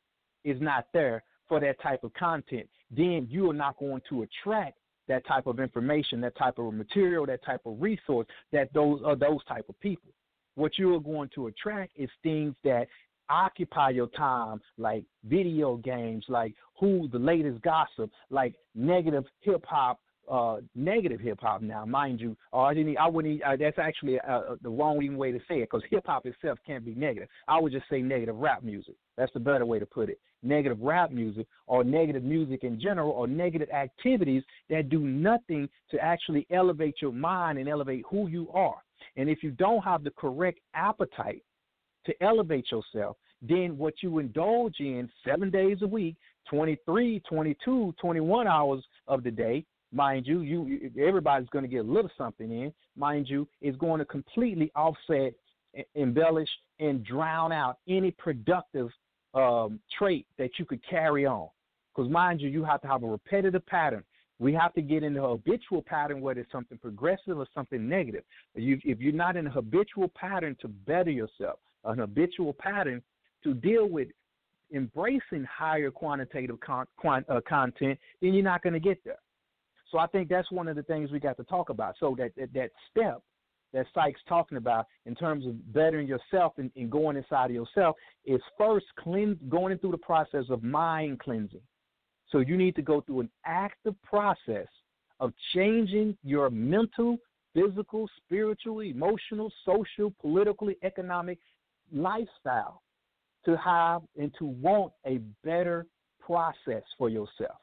is not there for that type of content, then you are not going to attract that type of information, that type of material, that type of resource, that those are those type of people. What you are going to attract is things that occupy your time, like video games, like who the latest gossip, like negative hip hop uh, negative hip hop now, mind you. Or I didn't. I wouldn't. Uh, that's actually uh, uh the wrong even way to say it because hip hop itself can't be negative. I would just say negative rap music. That's the better way to put it. Negative rap music or negative music in general or negative activities that do nothing to actually elevate your mind and elevate who you are. And if you don't have the correct appetite to elevate yourself, then what you indulge in seven days a week, 23, 22, 21 hours of the day mind you, you everybody's going to get a little something in, mind you, is going to completely offset, embellish, and drown out any productive um, trait that you could carry on. Because mind you, you have to have a repetitive pattern. We have to get into a habitual pattern, whether it's something progressive or something negative. You, if you're not in a habitual pattern to better yourself, an habitual pattern to deal with embracing higher quantitative con, uh, content, then you're not going to get there. So I think that's one of the things we got to talk about. So that that, that step that Syke's talking about in terms of bettering yourself and, and going inside of yourself is first cleanse, going through the process of mind cleansing. So you need to go through an active process of changing your mental, physical, spiritual, emotional, social, politically, economic lifestyle to have and to want a better process for yourself.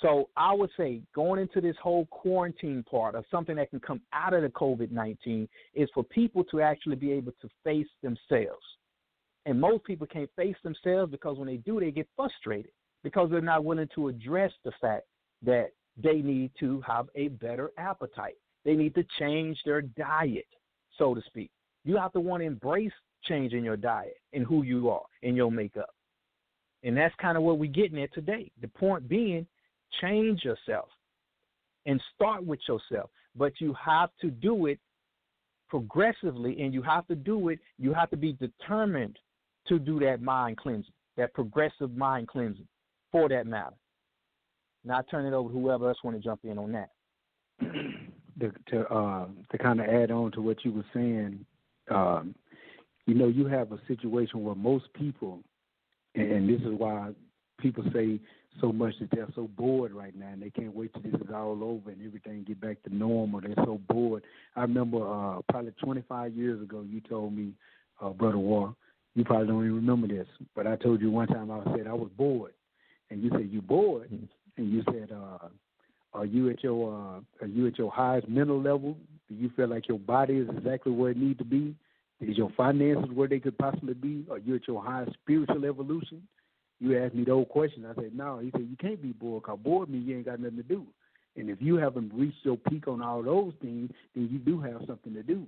So I would say going into this whole quarantine part of something that can come out of the COVID 19 is for people to actually be able to face themselves. And most people can't face themselves because when they do, they get frustrated because they're not willing to address the fact that they need to have a better appetite. They need to change their diet, so to speak. You have to want to embrace change in your diet and who you are and your makeup. And that's kind of what we're getting at today. The point being Change yourself and start with yourself. But you have to do it progressively and you have to do it, you have to be determined to do that mind cleansing, that progressive mind cleansing for that matter. Now I turn it over to whoever else want to jump in on that. to to, uh, to kind of add on to what you were saying, um, you know, you have a situation where most people, and this is why people say so much that they're so bored right now and they can't wait till this is all over and everything get back to normal. They're so bored. I remember uh probably 25 years ago you told me, uh, Brother War, you probably don't even remember this, but I told you one time I said I was bored. And you said you bored mm-hmm. and you said, uh, are you at your uh, are you at your highest mental level? Do you feel like your body is exactly where it needs to be? Is your finances where they could possibly be? Are you at your highest spiritual evolution? you asked me the old question. I said, no. He said, you can't be bored because bored means you ain't got nothing to do. And if you haven't reached your peak on all those things, then you do have something to do.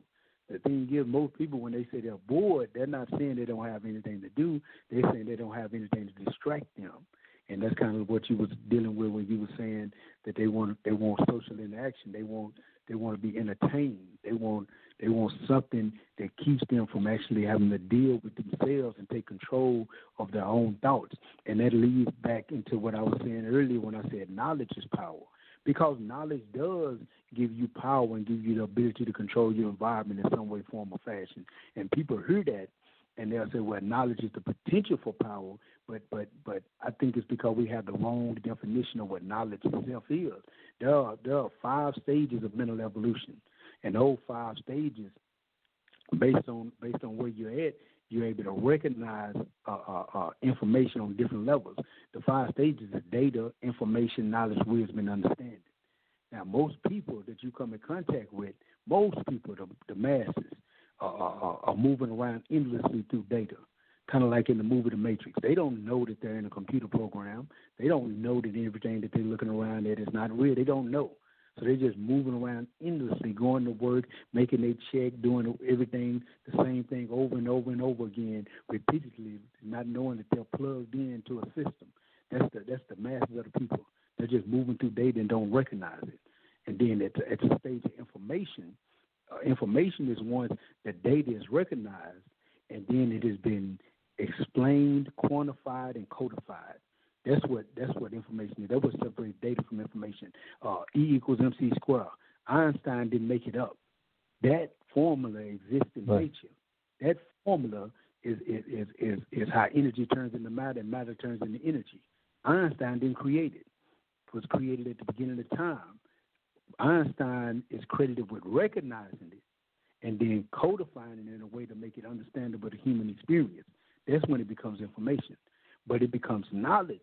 The thing is, most people, when they say they're bored, they're not saying they don't have anything to do. They're saying they don't have anything to distract them. And that's kind of what you was dealing with when you were saying that they want they want social interaction. They want they want to be entertained. They want they want something that keeps them from actually having to deal with themselves and take control of their own thoughts. And that leads back into what I was saying earlier when I said knowledge is power. Because knowledge does give you power and give you the ability to control your environment in some way, form, or fashion. And people hear that and they'll say, well, knowledge is the potential for power, but but but I think it's because we have the wrong definition of what knowledge itself is. There are there are five stages of mental evolution, and those five stages, based on based on where you're at, you're able to recognize uh, uh, uh, information on different levels. The five stages are data, information, knowledge, wisdom, and understanding. Now, most people that you come in contact with, most people, the, the masses, are, are moving around endlessly through data, kind of like in the movie The Matrix. They don't know that they're in a computer program. They don't know that everything that they're looking around at is not real. They don't know. So they're just moving around endlessly, going to work, making their check, doing everything, the same thing over and over and over again, repeatedly, not knowing that they're plugged into a system. That's the that's the masses of the people. They're just moving through data and don't recognize it. And then at the, at the stage of information, information is once the data is recognized, and then it has been explained, quantified, and codified. That's what that's what information is. That what separates data from information. Uh, e equals mc squared. Einstein didn't make it up. That formula exists in right. nature. That formula is, is is, is is how energy turns into matter and matter turns into energy. Einstein didn't create it. It was created at the beginning of time. Einstein is credited with recognizing it and then codifying it in a way to make it understandable to human experience. That's when it becomes information. But it becomes knowledge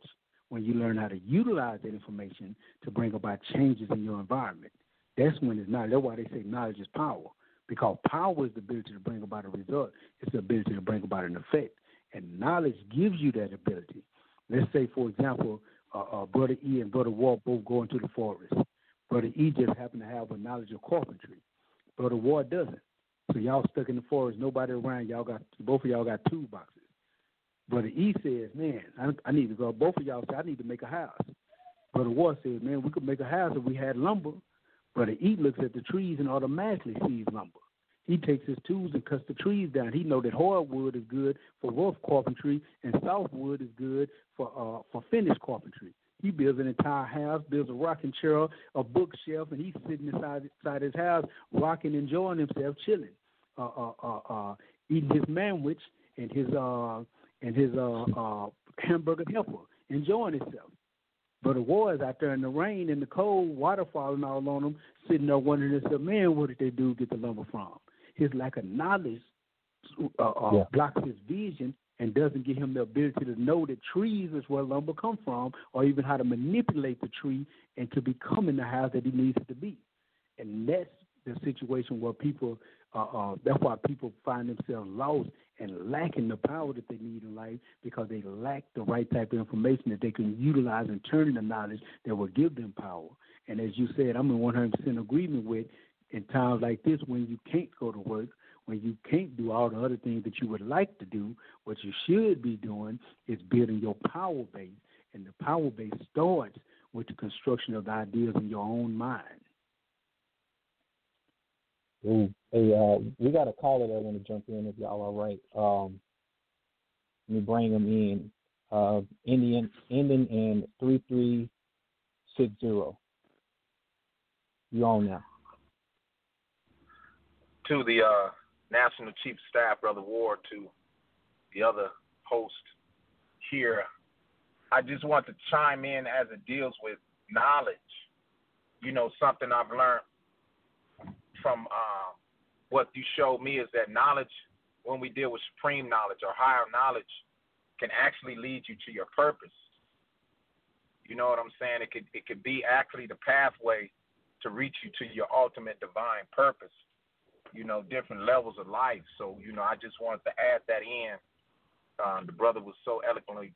when you learn how to utilize that information to bring about changes in your environment. That's when it's knowledge. That's why they say knowledge is power. Because power is the ability to bring about a result. It's the ability to bring about an effect. And knowledge gives you that ability. Let's say, for example, uh, uh, Brother E and Brother War both go into the forest. Brother E just happen to have a knowledge of carpentry. Brother War doesn't. So y'all stuck in the forest, nobody around. Y'all got both of y'all got toolboxes. Brother E says, "Man, I, I need to go." Both of y'all say, "I need to make a house." Brother War says, "Man, we could make a house if we had lumber." Brother E looks at the trees and automatically sees lumber. He takes his tools and cuts the trees down. He know that hardwood is good for rough carpentry and softwood is good for uh, for finished carpentry. He builds an entire house, builds a rocking chair, a bookshelf, and he's sitting inside, inside his house, rocking, enjoying himself, chilling, uh, uh, uh, uh, eating his manwich and his uh, and his uh, uh, hamburger helper, enjoying himself. But the wars out there in the rain and the cold, water falling all on him, sitting there wondering, themselves, man, where did they do get the lumber from? His lack of knowledge uh, uh, yeah. blocks his vision and doesn't give him the ability to know that trees is where lumber come from, or even how to manipulate the tree and to become in the house that he needs it to be. And that's the situation where people, uh, uh, that's why people find themselves lost and lacking the power that they need in life because they lack the right type of information that they can utilize and turn into knowledge that will give them power. And as you said, I'm in 100% agreement with in times like this when you can't go to work when you can't do all the other things that you would like to do, what you should be doing is building your power base. And the power base starts with the construction of the ideas in your own mind. Ooh, hey, uh, we got a caller that want to jump in if y'all are right. Um, let me bring him in. Uh, Indian ending in three three six zero. You on now? To the uh, National Chief of Staff, Brother War, to the other host here. I just want to chime in as it deals with knowledge. You know, something I've learned from uh, what you showed me is that knowledge, when we deal with supreme knowledge or higher knowledge, can actually lead you to your purpose. You know what I'm saying? It could it could be actually the pathway to reach you to your ultimate divine purpose you know, different levels of life. So, you know, I just wanted to add that in. Um, the brother was so eloquently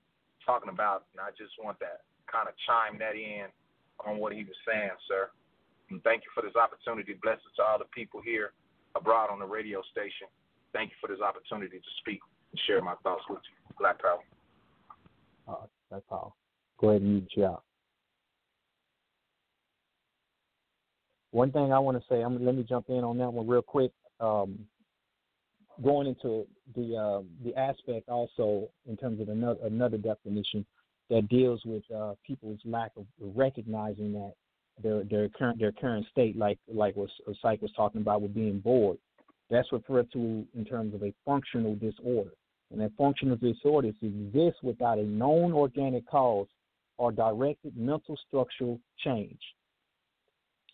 talking about, and I just want to kind of chime that in on what he was saying, sir. And thank you for this opportunity. Blessings to all the people here abroad on the radio station. Thank you for this opportunity to speak and share my thoughts with you. Black Power. Uh, Black Power. Go ahead and mute you out. One thing I want to say, I'm, let me jump in on that one real quick. Um, going into the uh, the aspect also in terms of another another definition that deals with uh, people's lack of recognizing that their their current their current state, like like what Syke was talking about with being bored. That's referred to in terms of a functional disorder, and that functional disorder exists without a known organic cause or directed mental structural change.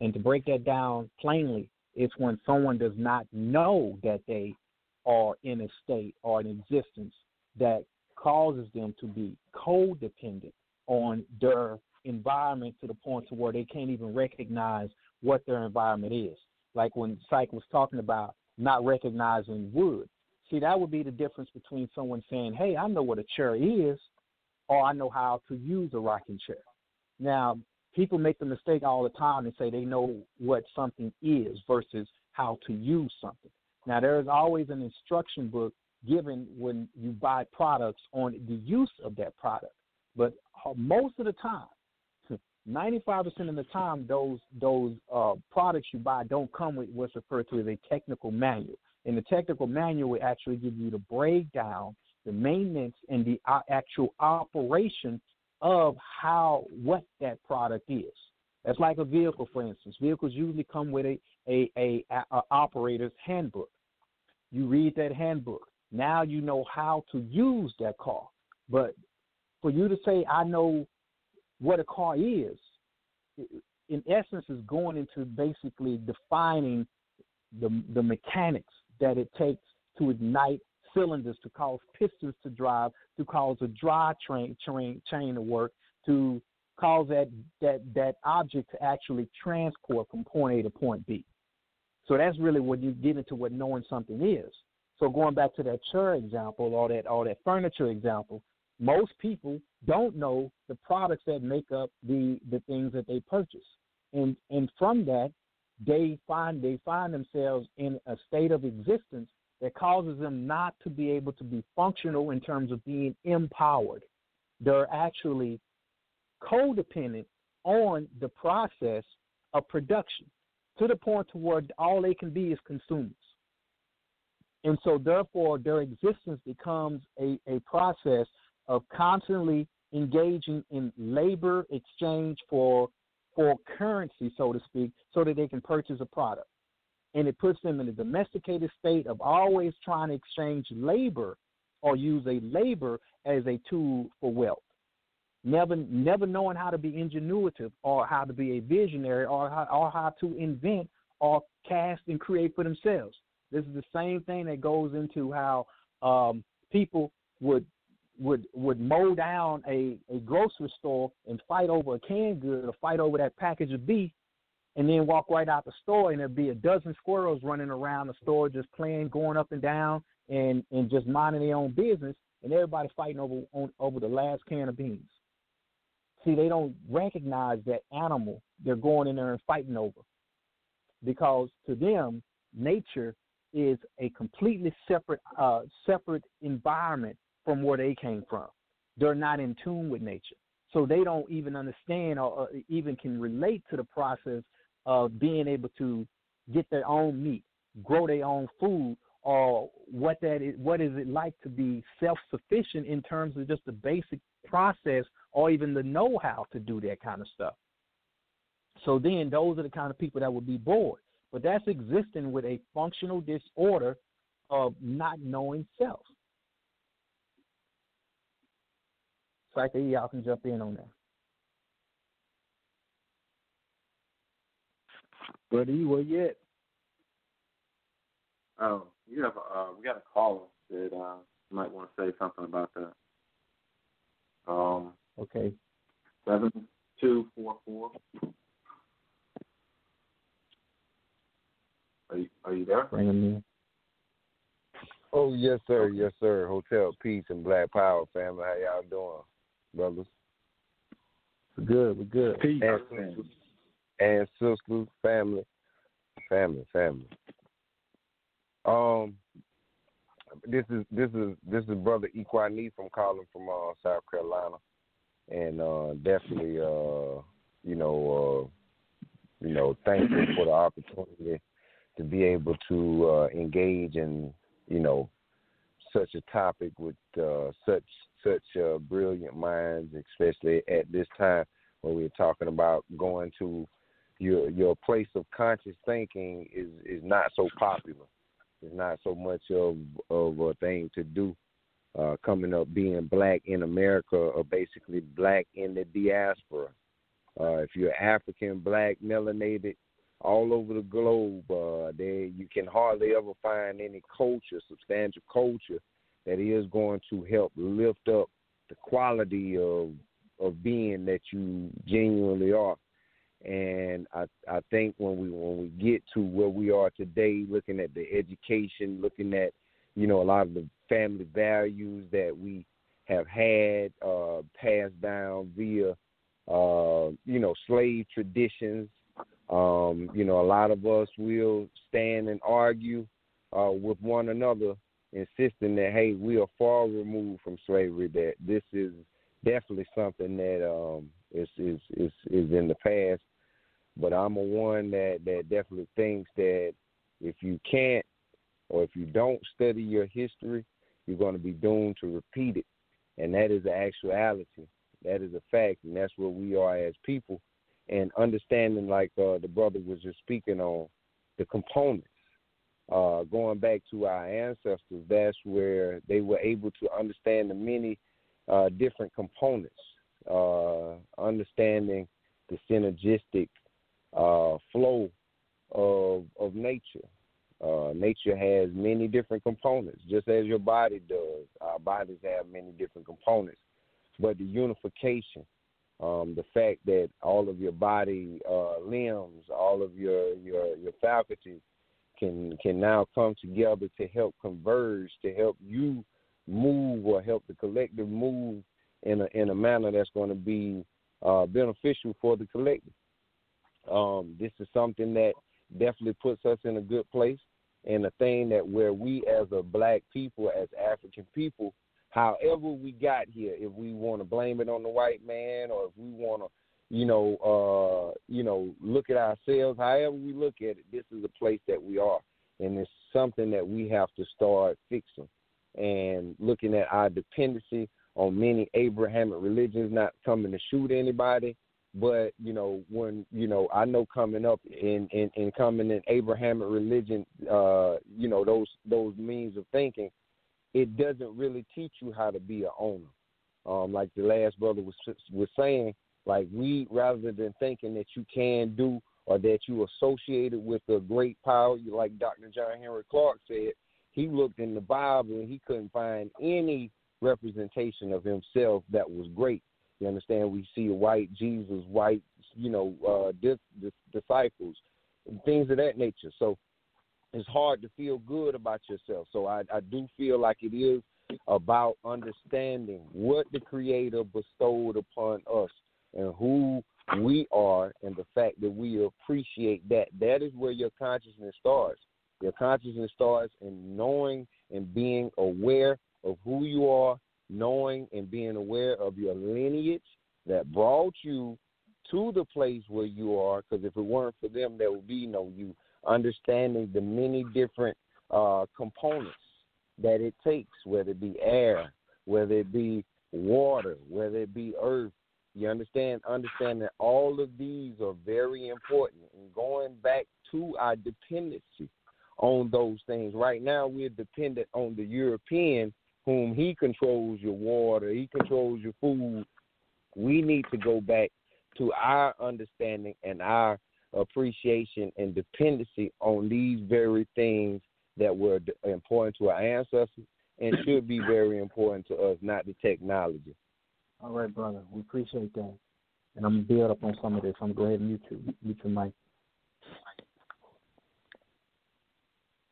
And to break that down plainly, it's when someone does not know that they are in a state or an existence that causes them to be codependent on their environment to the point to where they can't even recognize what their environment is. Like when Syke was talking about not recognizing wood. See, that would be the difference between someone saying, Hey, I know what a chair is, or I know how to use a rocking chair. Now, people make the mistake all the time and say they know what something is versus how to use something. Now, there is always an instruction book given when you buy products on the use of that product, but most of the time, 95% of the time, those those uh, products you buy don't come with what's referred to as a technical manual. And the technical manual will actually give you the breakdown, the maintenance, and the uh, actual operation of how what that product is. That's like a vehicle, for instance. Vehicles usually come with a a, a, a operator's handbook. You read that handbook. Now you know how to use that car. But for you to say, I know what a car is, in essence, is going into basically defining the the mechanics that it takes to ignite cylinders, to cause pistons to drive, to cause a drive train, train chain to work, to cause that that that object to actually transport from point A to point B. So that's really what you get into what knowing something is. So going back to that chair example or that or that furniture example, most people don't know the products that make up the the things that they purchase, and and from that, they find they find themselves in a state of existence that causes them not to be able to be functional in terms of being empowered. They're actually codependent on the process of production to the point to where all they can be is consumers. And so, therefore, their existence becomes a, a process of constantly engaging in labor exchange for for currency, so to speak, so that they can purchase a product. And it puts them in a domesticated state of always trying to exchange labor or use a labor as a tool for wealth. Never never knowing how to be ingenuitive or how to be a visionary or how, or how to invent or cast and create for themselves. This is the same thing that goes into how um, people would would would mow down a, a grocery store and fight over a canned good or fight over that package of beef and then walk right out the store and there'd be a dozen squirrels running around the store just playing, going up and down and, and just minding their own business and everybody fighting over on, over the last can of beans. See, they don't recognize that animal they're going in there and fighting over. Because to them, nature is a completely separate uh, separate environment from where they came from. They're not in tune with nature. So they don't even understand or, or even can relate to the process of being able to get their own meat, grow their own food, or what that is, what is it like to be self-sufficient in terms of just the basic process or even the know-how to do that kind of stuff. So then those are the kind of people that would be bored. But that's existing with a functional disorder of not knowing self. Syke, y'all can jump in on that. Buddy, where yet? Oh, you have a, uh, we got a caller that uh, might want to say something about that. Um, okay. Seven two four four. Are you, are you there? Bring him in. Oh yes, sir. Yes, sir. Hotep Peace and Black Power family. How y'all doing? brothers. We're good. We're good. Peace. And sisters, family, family, family. Um, this is this is this is brother Equani from calling from uh, South Carolina, and uh, definitely uh, you know uh, you know thankful for the opportunity to be able to uh, engage in you know such a topic with uh, such such uh, brilliant minds, especially at this time when we're talking about going to your your place of conscious thinking is is not so popular. It's not so much of of a thing to do. Uh, coming up being black in America or basically black in the diaspora. Uh, if you're African, black, melanated, all over the globe, uh, there you can hardly ever find any culture, substantial culture that is going to help lift up the quality of of being that you genuinely are. And I I think when we when we get to where we are today, looking at the education, looking at you know a lot of the family values that we have had uh, passed down via uh, you know, slave traditions. Um, you know, a lot of us will stand and argue uh, with one another, insisting that hey, we are far removed from slavery. That this is definitely something that um, is is is is in the past. But I'm a one that that definitely thinks that if you can't or if you don't study your history, you're going to be doomed to repeat it, and that is the actuality. That is a fact, and that's where we are as people. And understanding, like uh, the brother was just speaking on, the components. Uh, going back to our ancestors, that's where they were able to understand the many uh, different components, uh, understanding the synergistic uh, flow of of nature. Uh, nature has many different components, just as your body does. Our bodies have many different components, but the unification, um, the fact that all of your body uh, limbs, all of your your your faculties can can now come together to help converge, to help you move or help the collective move in a in a manner that's going to be uh, beneficial for the collective. Um, this is something that definitely puts us in a good place, and a thing that where we as a black people, as African people, however we got here, if we want to blame it on the white man or if we want to, you know, uh, you know, look at ourselves, however we look at it, this is a place that we are, and it's something that we have to start fixing and looking at our dependency on many Abrahamic religions not coming to shoot anybody. But you know, when you know, I know coming up in in, in coming in Abrahamic religion, uh, you know, those those means of thinking, it doesn't really teach you how to be a owner. Um, like the last brother was was saying, like we rather than thinking that you can do or that you associated with a great power, like Dr. John Henrik Clarke said, he looked in the Bible and he couldn't find any representation of himself that was great. You understand? We see white Jesus, white, you know, uh, dis, dis, disciples, and things of that nature. So it's hard to feel good about yourself. So I, I do feel like it is about understanding what the Creator bestowed upon us and who we are, and the fact that we appreciate that. That is where your consciousness starts. Your consciousness starts in knowing and being aware of who you are, knowing and being aware of your lineage that brought you to the place where you are. Because if it weren't for them, there would be no you. Understanding the many different uh, components that it takes, whether it be air, whether it be water, whether it be earth. You understand? Understand that all of these are very important. And going back to our dependency on those things. Right now, we're dependent on the European whom he controls your water, he controls your food. We need to go back to our understanding and our appreciation and dependency on these very things that were important to our ancestors and should be very important to us, not the technology. All right, brother. We appreciate that. And I'm going to build up on some of this. I'm going to go ahead and mute, you, mute your mic.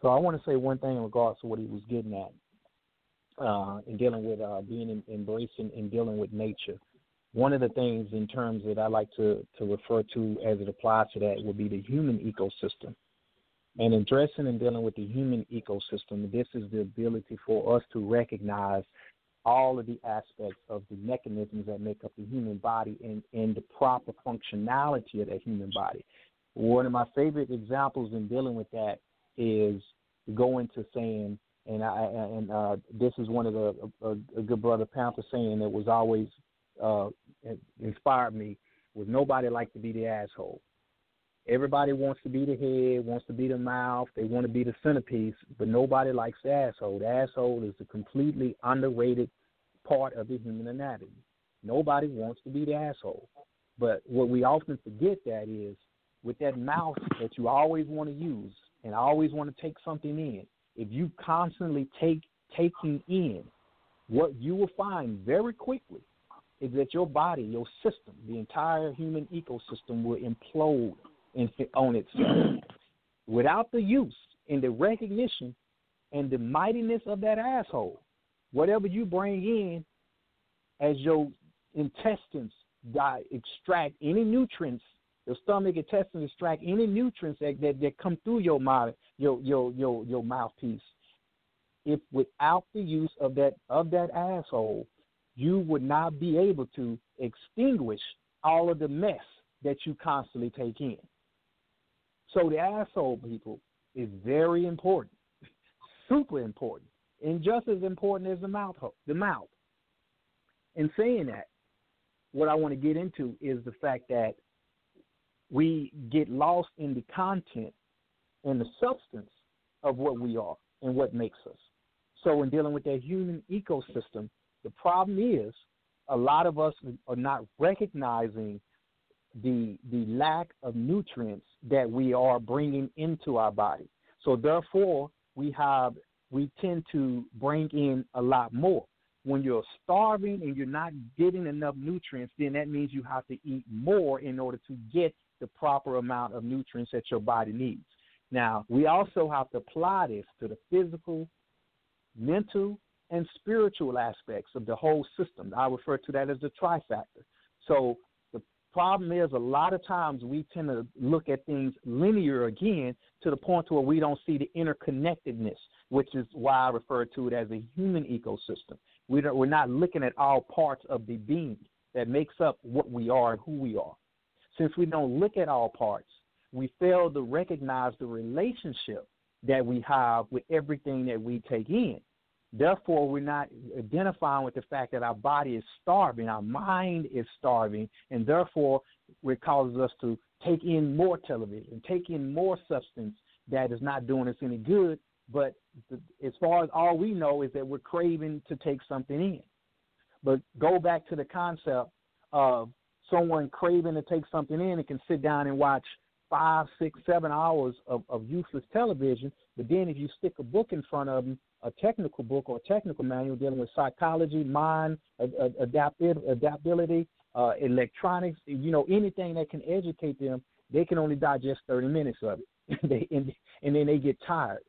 So I want to say one thing in regards to what he was getting at uh, in dealing with uh, being in, embracing and dealing with nature. One of the things in terms that I like to, to refer to as it applies to that would be the human ecosystem. And addressing and dealing with the human ecosystem, this is the ability for us to recognize all of the aspects of the mechanisms that make up the human body and, and the proper functionality of that human body. One of my favorite examples in dealing with that is going to saying and I and uh, this is one of the a, a good brother Panther saying that was always uh, inspired me was nobody like to be the asshole. Everybody wants to be the head, wants to be the mouth, they want to be the centerpiece, but nobody likes the asshole. The asshole is a completely underrated part of the human anatomy. Nobody wants to be the asshole. But what we often forget that is with that mouth that you always want to use and always want to take something in, if you constantly take taking in, what you will find very quickly is that your body, your system, the entire human ecosystem will implode in, on itself. Without the use and the recognition and the mightiness of that asshole, whatever you bring in as your intestines di- extract any nutrients. The stomach intestines extract any nutrients that, that, that come through your mouth, your your your your mouthpiece. If without the use of that of that asshole, you would not be able to extinguish all of the mess that you constantly take in. So the asshole, people, is very important, super important, and just as important as the mouth. The mouth. In saying that, what I want to get into is the fact that we get lost in the content and the substance of what we are and what makes us. So, in dealing with that human ecosystem, the problem is a lot of us are not recognizing the the lack of nutrients that we are bringing into our body. So therefore, we have we tend to bring in a lot more. When you're starving and you're not getting enough nutrients, then that means you have to eat more in order to get the proper amount of nutrients that your body needs. Now, we also have to apply this to the physical, mental, and spiritual aspects of the whole system. I refer to that as the trifactor. So the problem is a lot of times we tend to look at things linear again to the point to where we don't see the interconnectedness, which is why I refer to it as a human ecosystem. We we're not looking at all parts of the being that makes up what we are and who we are. Since we don't look at all parts, we fail to recognize the relationship that we have with everything that we take in. Therefore, we're not identifying with the fact that our body is starving, our mind is starving, and therefore it causes us to take in more television, take in more substance that is not doing us any good. But as far as all we know is that we're craving to take something in. But go back to the concept of someone craving to take something in and can sit down and watch five, six, seven hours of, of useless television. But then if you stick a book in front of them a technical book or a technical manual dealing with psychology, mind, adaptability, uh, electronics, you know, anything that can educate them, they can only digest 30 minutes of it. they, and, and then they get tired,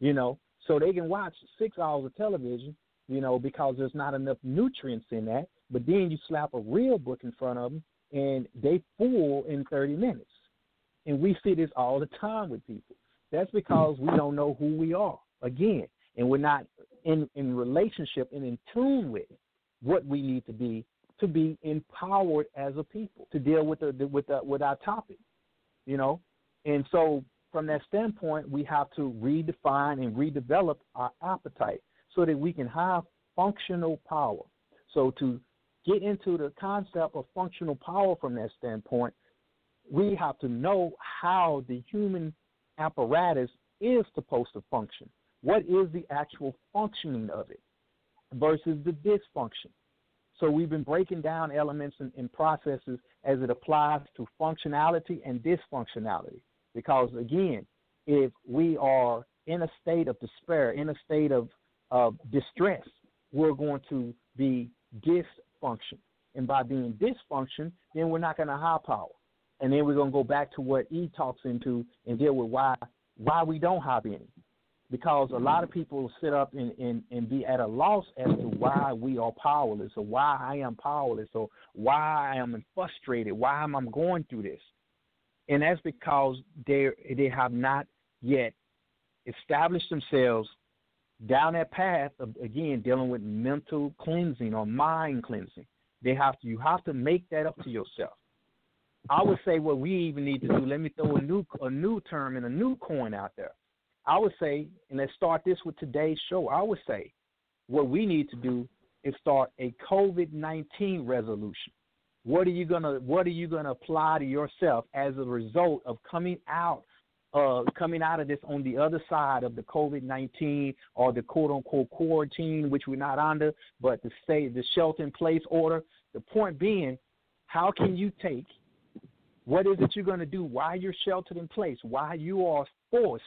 you know. So they can watch six hours of television, you know, because there's not enough nutrients in that. But then you slap a real book in front of them, and they full in 30 minutes. And we see this all the time with people. That's because we don't know who we are again, and we're not in in relationship and in tune with what we need to be to be empowered as a people to deal with the with the, with our topic, you know, and so from that standpoint, we have to redefine and redevelop our appetite so that we can have functional power. So to get into the concept of functional power from that standpoint, we have to know how the human apparatus is supposed to function. What is the actual functioning of it versus the dysfunction? So we've been breaking down elements and, and processes as it applies to functionality and dysfunctionality. Because again, if we are in a state of despair, in a state of, of distress, we're going to be dysfunction. And by being dysfunction, then we're not going to have power. And then we're going to go back to what E talks into and deal with why why we don't have any because a lot of people sit up and, and, and be at a loss as to why we are powerless or why I am powerless or why I am frustrated, why am I going through this? And that's because they they have not yet established themselves down that path of again dealing with mental cleansing or mind cleansing. They have to you have to make that up to yourself. I would say what we even need to do. Let me throw a new a new term and a new coin out there I would say, and let's start this with today's show. I would say what we need to do is start a COVID nineteen resolution. What are you gonna What are you gonna apply to yourself as a result of coming out, uh, coming out of this on the other side of the COVID nineteen or the quote unquote quarantine, which we're not under, but the say the shelter in place order. The point being, how can you take what is it you're going to do while you're sheltered in place, while you are forced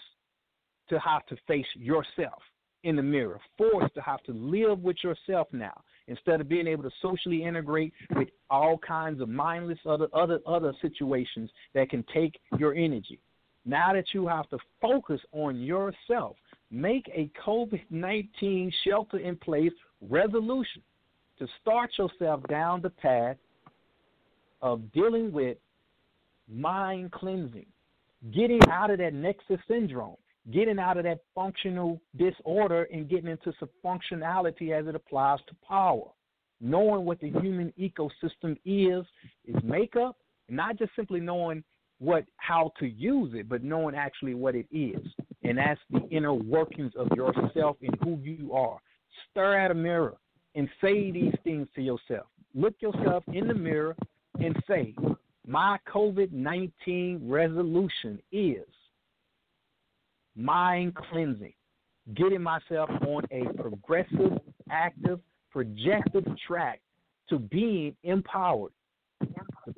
to have to face yourself in the mirror, forced to have to live with yourself now instead of being able to socially integrate with all kinds of mindless other other other situations that can take your energy. Now that you have to focus on yourself, make a COVID 19 shelter in place resolution to start yourself down the path of dealing with mind cleansing, getting out of that nexus syndrome, getting out of that functional disorder and getting into some functionality as it applies to power. Knowing what the human ecosystem is, is makeup, not just simply knowing what how to use it, but knowing actually what it is. And that's the inner workings of yourself and who you are. Stare at a mirror and say these things to yourself. Look yourself in the mirror and say, My COVID 19 resolution is mind cleansing, getting myself on a progressive, active, projected track to being empowered.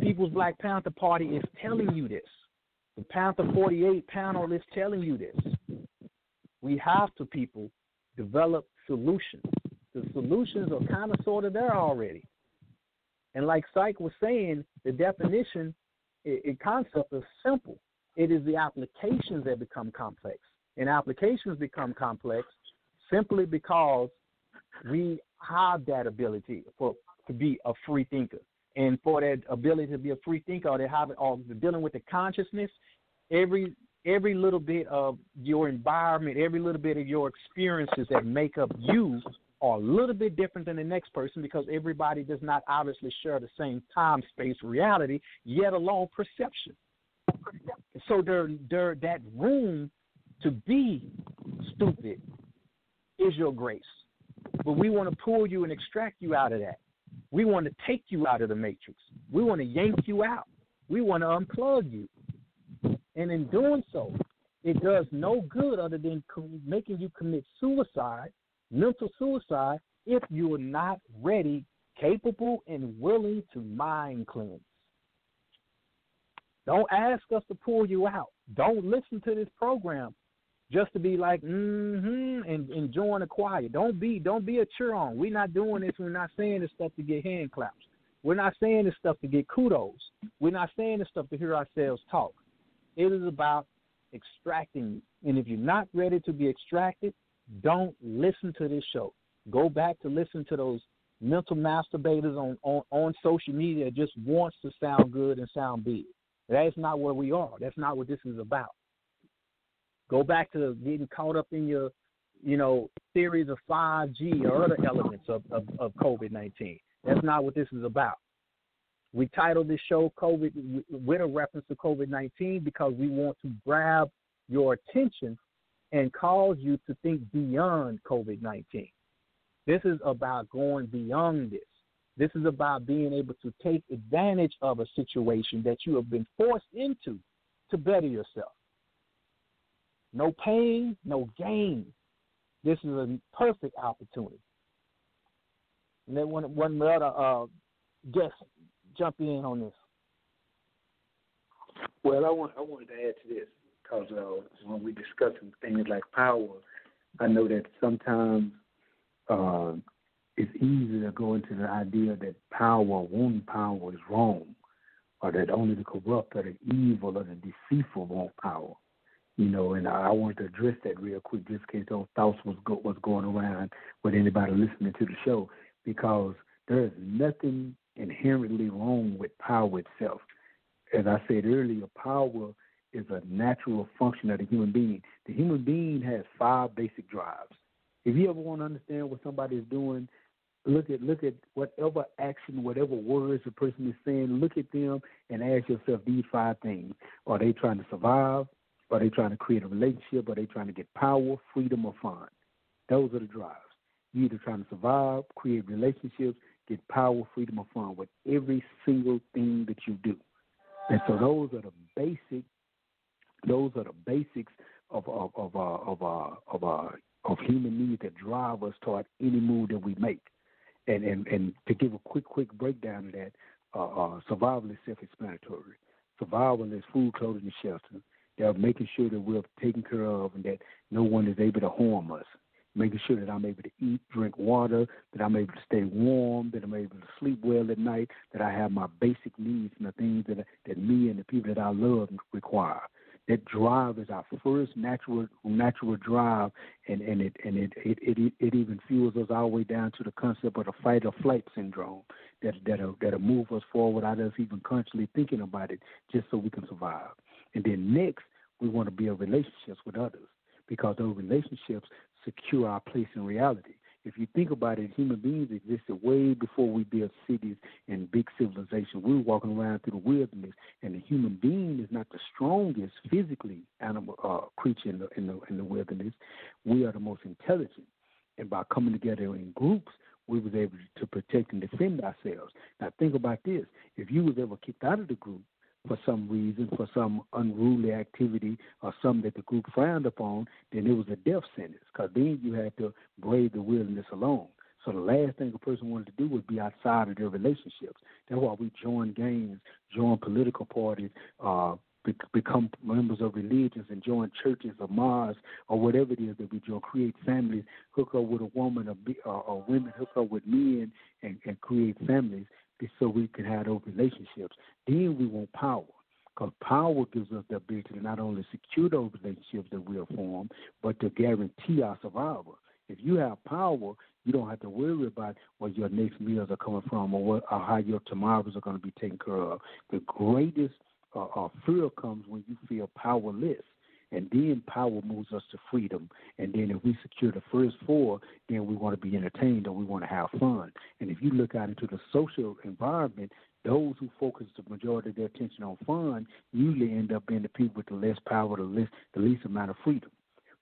People's Black Panther Party is telling you this. The Panther 48 panel is telling you this. We have to, people, develop solutions. The solutions are kind of sort of there already. And like Syke was saying, the definition in concept is simple. It is the applications that become complex. And applications become complex simply because we have that ability for to be a free thinker. And for that ability to be a free thinker or have or dealing with the consciousness, every every little bit of your environment, every little bit of your experiences that make up you are a little bit different than the next person because everybody does not obviously share the same time space reality, yet alone perception. So there, there that room to be stupid is your grace. But we want to pull you and extract you out of that. We want to take you out of the matrix. We want to yank you out. We want to unplug you. And in doing so, it does no good other than making you commit suicide, mental suicide, if you are not ready, capable, and willing to mind cleanse. Don't ask us to pull you out. Don't listen to this program just to be like mm-hmm and, and join the choir. Don't be don't be a cheer on. We're not doing this. We're not saying this stuff to get hand claps. We're not saying this stuff to get kudos. We're not saying this stuff to hear ourselves talk. It is about extracting you. And if you're not ready to be extracted, don't listen to this show. Go back to listen to those mental masturbators on, on, on social media that just wants to sound good and sound big. That's not where we are. That's not what this is about. Go back to getting caught up in your, you know, theories of 5G or other elements of, of, of COVID 19. That's not what this is about. We titled this show COVID with a reference to COVID 19 because we want to grab your attention and cause you to think beyond COVID 19. This is about going beyond this. This is about being able to take advantage of a situation that you have been forced into to better yourself. No pain, no gain. This is a perfect opportunity. And then one one other uh, guest jump in on this. Well, I want I wanted to add to this because uh, when we discussing things like power, I know that sometimes uh, it's easy to go into the idea that power, wanting power, is wrong, or that only the corrupt or the evil or the deceitful want power. You know, and I, wanted to address that real quick, just in case those thoughts was go, was going around with anybody listening to the show, because there is nothing inherently wrong with power itself. As I said earlier, power is a natural function of the human being. The human being has five basic drives. If you ever want to understand what somebody is doing, look at look at whatever action, whatever words a person is saying, look at them and ask yourself these five things. Are they trying to survive? Are they trying to create a relationship? Are they trying to get power, freedom, or fun? Those are the drives. You're either trying to survive, create relationships, get power, freedom, or fun with every single thing that you do. And so those are the basic. Those are the basics of of of uh, of uh, of, uh, of human needs that drive us toward any move that we make. And and and to give a quick quick breakdown of that, survival is self-explanatory. Survival is food, clothing, and shelter. They're making sure that we're taken care of and that no one is able to harm us making sure that I'm able to eat, drink water, that I'm able to stay warm, that I'm able to sleep well at night, that I have my basic needs and the things that that me and the people that I love require. that drive is our first natural natural drive, and and it and it it it, it even fuels us all the way down to the concept of the fight or flight syndrome that that'll that'll move us forward without us even consciously thinking about it, just so we can survive. And then next, we want to build relationships with others because those relationships secure our place in reality. If you think about it, human beings existed way before we built cities and big civilizations. We were walking around through the wilderness, and the human being is not the strongest physically animal uh, creature in the, in the in the wilderness. We are the most intelligent, and by coming together in groups, we was able to protect and defend ourselves. Now think about this: if you was ever kicked out of the group, for some reason, for some unruly activity or something that the group frowned upon, then it was a death sentence because then you had to brave the wilderness alone. So the last thing a person wanted to do was be outside of their relationships. That's why we join gangs, join political parties, uh, be- become members of religions, and join churches or mosques or whatever it is that we join. Create families, hook up with a woman or, be, or, or women, hook up with men, and, and create families so we can have those relationships. Then we want power. Because power gives us the ability to not only secure those relationships that we have formed, but to guarantee our survival. If you have power, you don't have to worry about where your next meals are coming from or, what, or how your tomorrows are going to be taken care of. The greatest uh, uh, fear comes when you feel powerless. And then power moves us to freedom. And then if we secure the first four, then we want to be entertained or we want to have fun. And if you look out into the social environment, those who focus the majority of their attention on fun usually end up being the people with the less power, the least, the least amount of freedom.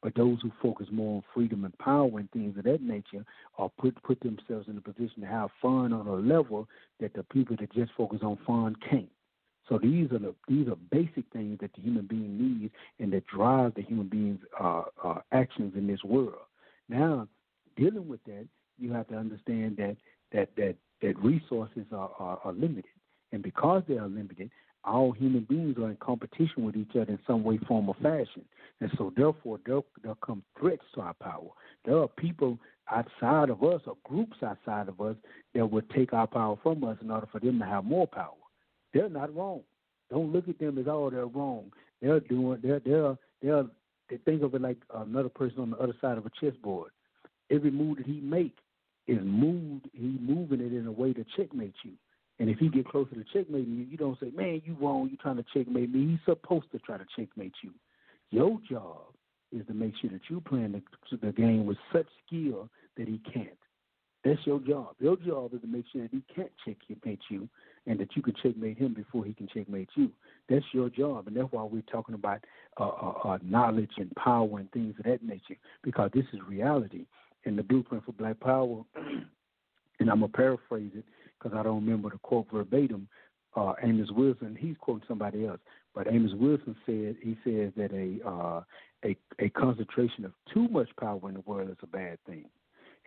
But those who focus more on freedom and power and things of that nature are put put themselves in a position to have fun on a level that the people that just focus on fun can't. So these are the these are basic things that the human being needs and that drive the human being's uh, uh, actions in this world. Now, dealing with that, you have to understand that that that that resources are, are, are limited, and because they are limited, all human beings are in competition with each other in some way, form, or fashion. And so, therefore, there there come threats to our power. There are people outside of us, or groups outside of us, that would take our power from us in order for them to have more power. They're not wrong. Don't look at them as oh they're wrong. They're doing they're they're they're they think of it like another person on the other side of a chessboard. Every move that he make is moved he moving it in a way to checkmate you. And if he get closer to checkmating you, you don't say, Man, you wrong, you trying to checkmate me. He's supposed to try to checkmate you. Your job is to make sure that you playing the, the game with such skill that he can't. That's your job. Your job is to make sure that he can't checkmate you and that you can checkmate him before he can checkmate you. That's your job, and that's why we're talking about uh, uh, uh, knowledge and power and things of that nature, because this is reality. And the blueprint for Black Power, and I'm gonna paraphrase it because I don't remember the quote verbatim. Uh, Amos Wilson, he's quoting somebody else, but Amos Wilson said he says that a uh, a a concentration of too much power in the world is a bad thing.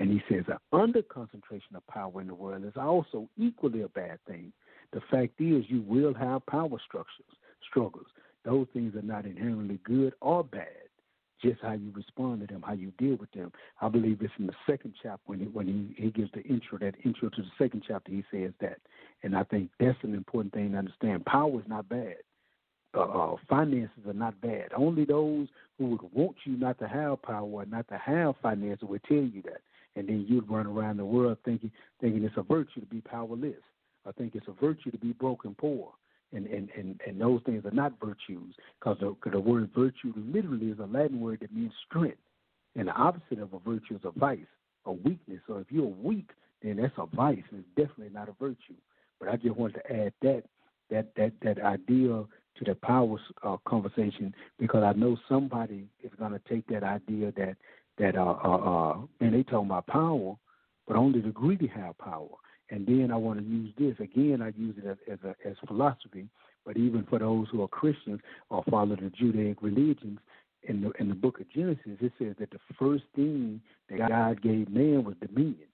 And he says an under concentration of power in the world is also equally a bad thing. The fact is, you will have power structures, struggles. Those things are not inherently good or bad. Just how you respond to them, how you deal with them. I believe it's in the second chapter when he, when he, he gives the intro, that intro to the second chapter, he says that. And I think that's an important thing to understand. Power is not bad. Uh, uh, finances are not bad. Only those who would want you not to have power, not to have finances, would tell you that and then you'd run around the world thinking thinking it's a virtue to be powerless. I think it's a virtue to be broken poor. And, and, and, and those things are not virtues because the, the word virtue literally is a Latin word that means strength. And the opposite of a virtue is a vice, a weakness. So if you're weak, then that's a vice. It's definitely not a virtue. But I just wanted to add that that that that idea to the power uh, conversation because I know somebody is going to take that idea that that uh, uh, uh, and they talking about power, but only the greedy have power. And then I want to use this again. I use it as as, a, as philosophy, but even for those who are Christians or follow the Judaic religions, in the in the book of Genesis, it says that the first thing that God gave man was dominion.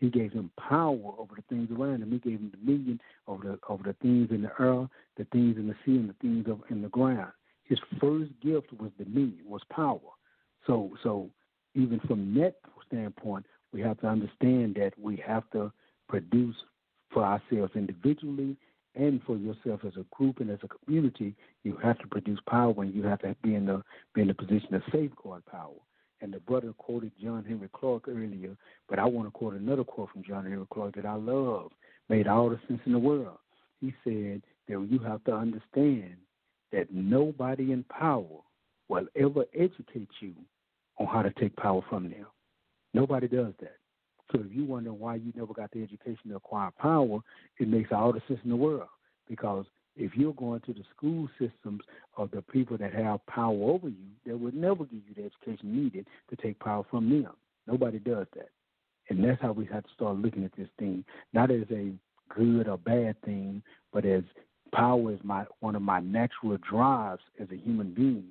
He gave him power over the things around him. He gave him dominion over the over the things in the earth, the things in the sea, and the things of, in the ground. His first gift was dominion, was power. So so even from that standpoint, we have to understand that we have to produce for ourselves individually and for yourself as a group and as a community, you have to produce power and you have to be in the be in the position to safeguard power. And the brother quoted John Henrik Clarke earlier, but I want to quote another quote from John Henrik Clarke that I love, made all the sense in the world. He said that you have to understand that nobody in power will ever educate you on how to take power from them. Nobody does that. So if you wonder why you never got the education to acquire power, it makes all the sense in the world. Because if you're going to the school systems of the people that have power over you, they would never give you the education needed to take power from them. Nobody does that. And that's how we have to start looking at this thing, not as a good or bad thing, but as power is my one of my natural drives as a human being,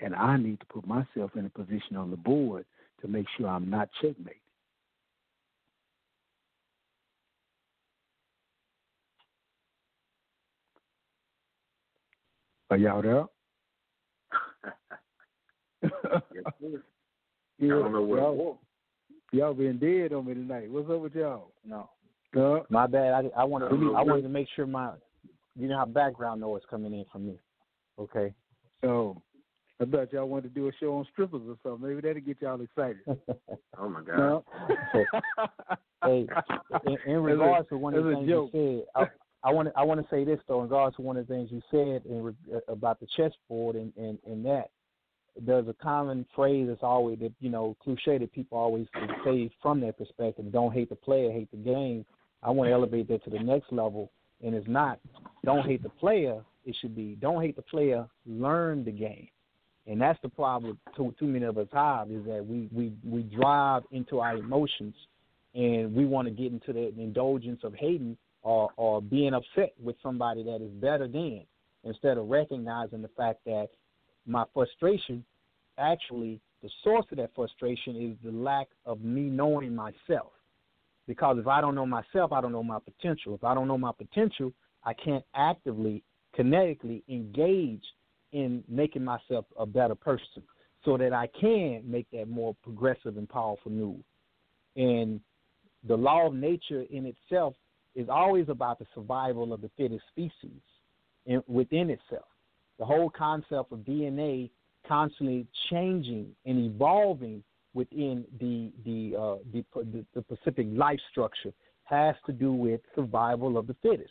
and I need to put myself in a position on the board to make sure I'm not checkmate. Are y'all there? yeah, y'all, y'all been dead on me tonight. What's up with y'all? No. Uh, my bad. I I wanted I wanted to make sure my you know how background noise coming in from me. Okay. So I thought y'all wanted to do a show on strippers or something. Maybe that'll get y'all excited. oh my god. No? hey, in, in regards to one of the things you said, I, I want to I want to say this though. In regards to one of the things you said in, uh, about the chessboard and, and and that, there's a common phrase that's always that you know cliche that people always say from their perspective. Don't hate the player, hate the game. I want to elevate that to the next level, and it's not don't hate the player. It should be don't hate the player, learn the game. And that's the problem too, too many of us have is that we, we, we drive into our emotions and we want to get into the indulgence of hating or, or being upset with somebody that is better than instead of recognizing the fact that my frustration actually the source of that frustration is the lack of me knowing myself. Because if I don't know myself, I don't know my potential. If I don't know my potential, I can't actively, kinetically engage in making myself a better person so that I can make that more progressive and powerful move. And the law of nature in itself is always about the survival of the fittest species in, within itself. The whole concept of DNA constantly changing and evolving within the the, uh, the the, the Pacific life structure has to do with survival of the fittest.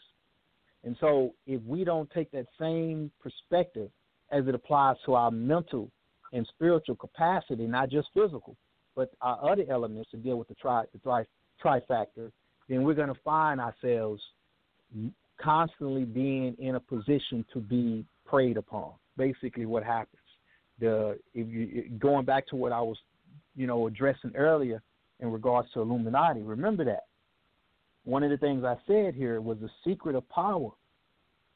And so, if we don't take that same perspective as it applies to our mental and spiritual capacity, not just physical, but our other elements to deal with the tri the tri trifactor, then we're going to find ourselves constantly being in a position to be preyed upon. Basically, what happens. The if you going back to what I was, you know, addressing earlier in regards to Illuminati. Remember that one of the things I said here was the secret of power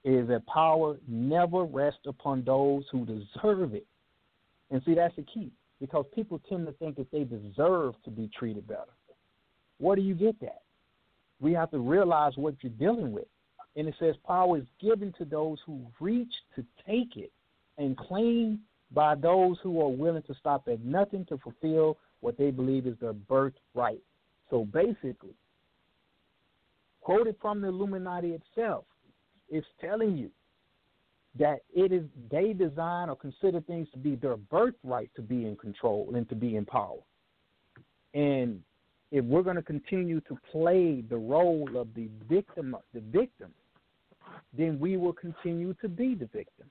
is that power never rests upon those who deserve it. And see, that's the key because people tend to think that they deserve to be treated better. Where do you get that? We have to realize what you're dealing with. And it says power is given to those who reach to take it and claim by those who are willing to stop at nothing to fulfill what they believe is their birthright. So basically, quoted from the Illuminati itself, is telling you that it is they design or consider things to be their birthright to be in control and to be in power. And if we're going to continue to play the role of the victim, the victim, then we will continue to be the victim.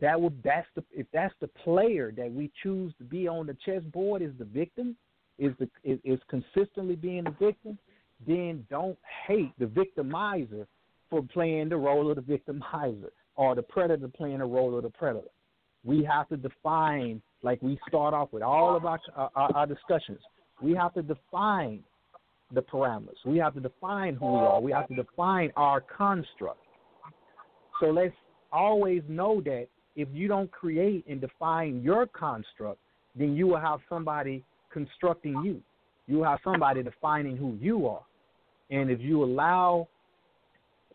That would that's the if that's the player that we choose to be on the chessboard is the victim, is the is, is consistently being the victim, then don't hate the victimizer for playing the role of the victimizer or the predator playing the role of the predator. We have to define, like we start off with all of our, our, our discussions, we have to define the parameters. We have to define who we are. We have to define our construct. So let's always know that if you don't create and define your construct, then you will have somebody constructing you. You will have somebody defining who you are. And if you allow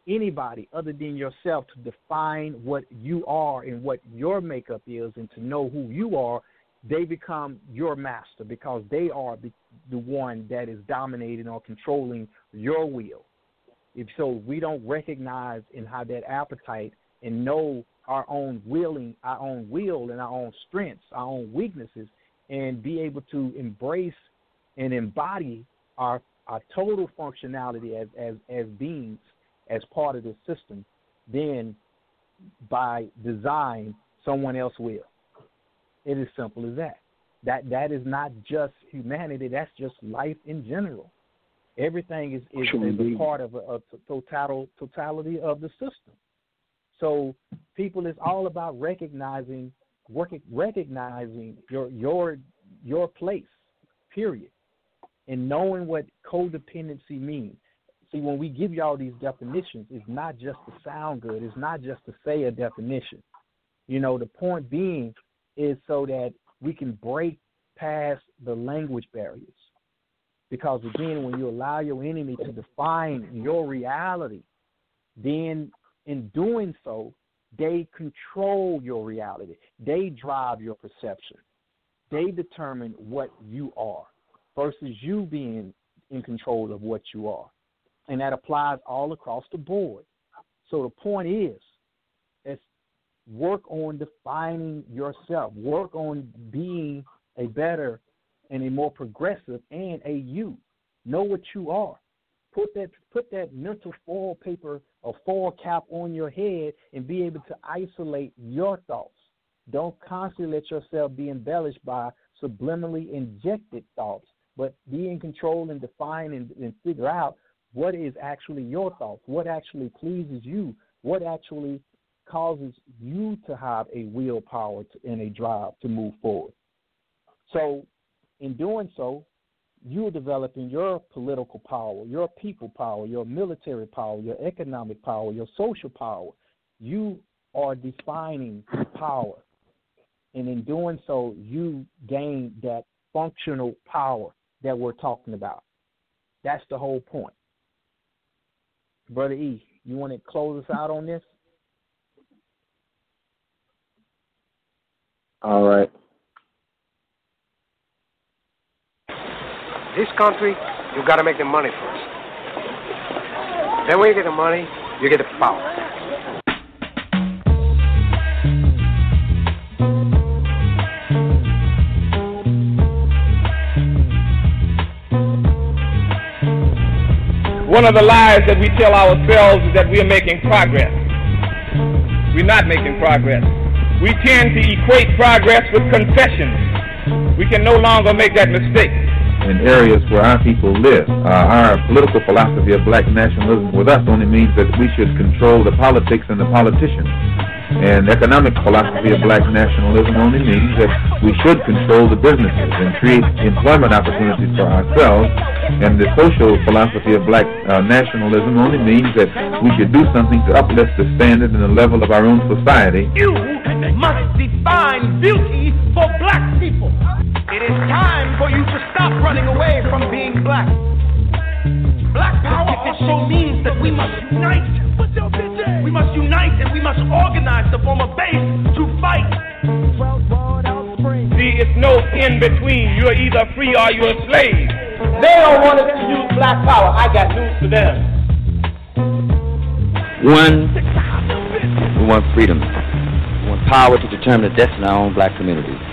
anybody other than yourself to define what you are and what your makeup is and to know who you are, they become your master because they are the, the one that is dominating or controlling your will. If so, we don't recognize and have that appetite and know our own willing, our own will, and our own strengths, our own weaknesses, and be able to embrace and embody our our total functionality as as as beings as part of the system, then by design someone else will. It is simple as that. That that is not just humanity. That's just life in general. Everything is is, is a part of a, a total totality of the system. So people, it's all about recognizing working, recognizing your your your place. Period. And knowing what codependency means. See, when we give y'all these definitions, it's not just to sound good. It's not just to say a definition. You know, the point being is so that we can break past the language barriers. Because again, when you allow your enemy to define your reality, then in doing so, they control your reality. They drive your perception. They determine what you are versus you being in control of what you are. And that applies all across the board. So the point is, is work on defining yourself. Work on being a better and a more progressive and a you. Know what you are. Put that put that mental foil paper or foil cap on your head and be able to isolate your thoughts. Don't constantly let yourself be embellished by subliminally injected thoughts, but be in control and define and, and figure out what is actually your thoughts, what actually pleases you, what actually causes you to have a willpower and a drive to move forward. So, in doing so, you're developing your political power, your people power, your military power, your economic power, your social power. You are defining power. And in doing so, you gain that functional power that we're talking about. That's the whole point. Brother E, you want to close us out on this? All right. This country, you gotta make the money first. Then when you get the money, you get the power. One of the lies that we tell ourselves is that we are making progress. We're not making progress. We tend to equate progress with concessions. We can no longer make that mistake. in areas where our people live. Uh, our political philosophy of black nationalism with us only means that we should control the politics and the politicians. And economic philosophy of black nationalism only means that we should control the businesses and create employment opportunities for ourselves. And the social philosophy of black uh, nationalism only means that we should do something to uplift the standard and the level of our own society. You must define beauty for black people. It is time for you to stop running away from being black. Black power also means that we must unite. We must unite and we must organize to form a base to fight. See, it's no in between. You're either free or you're a slave. They don't want us to use black power. I got news for them. One, we want freedom. We want power to determine the destiny of our own black communities.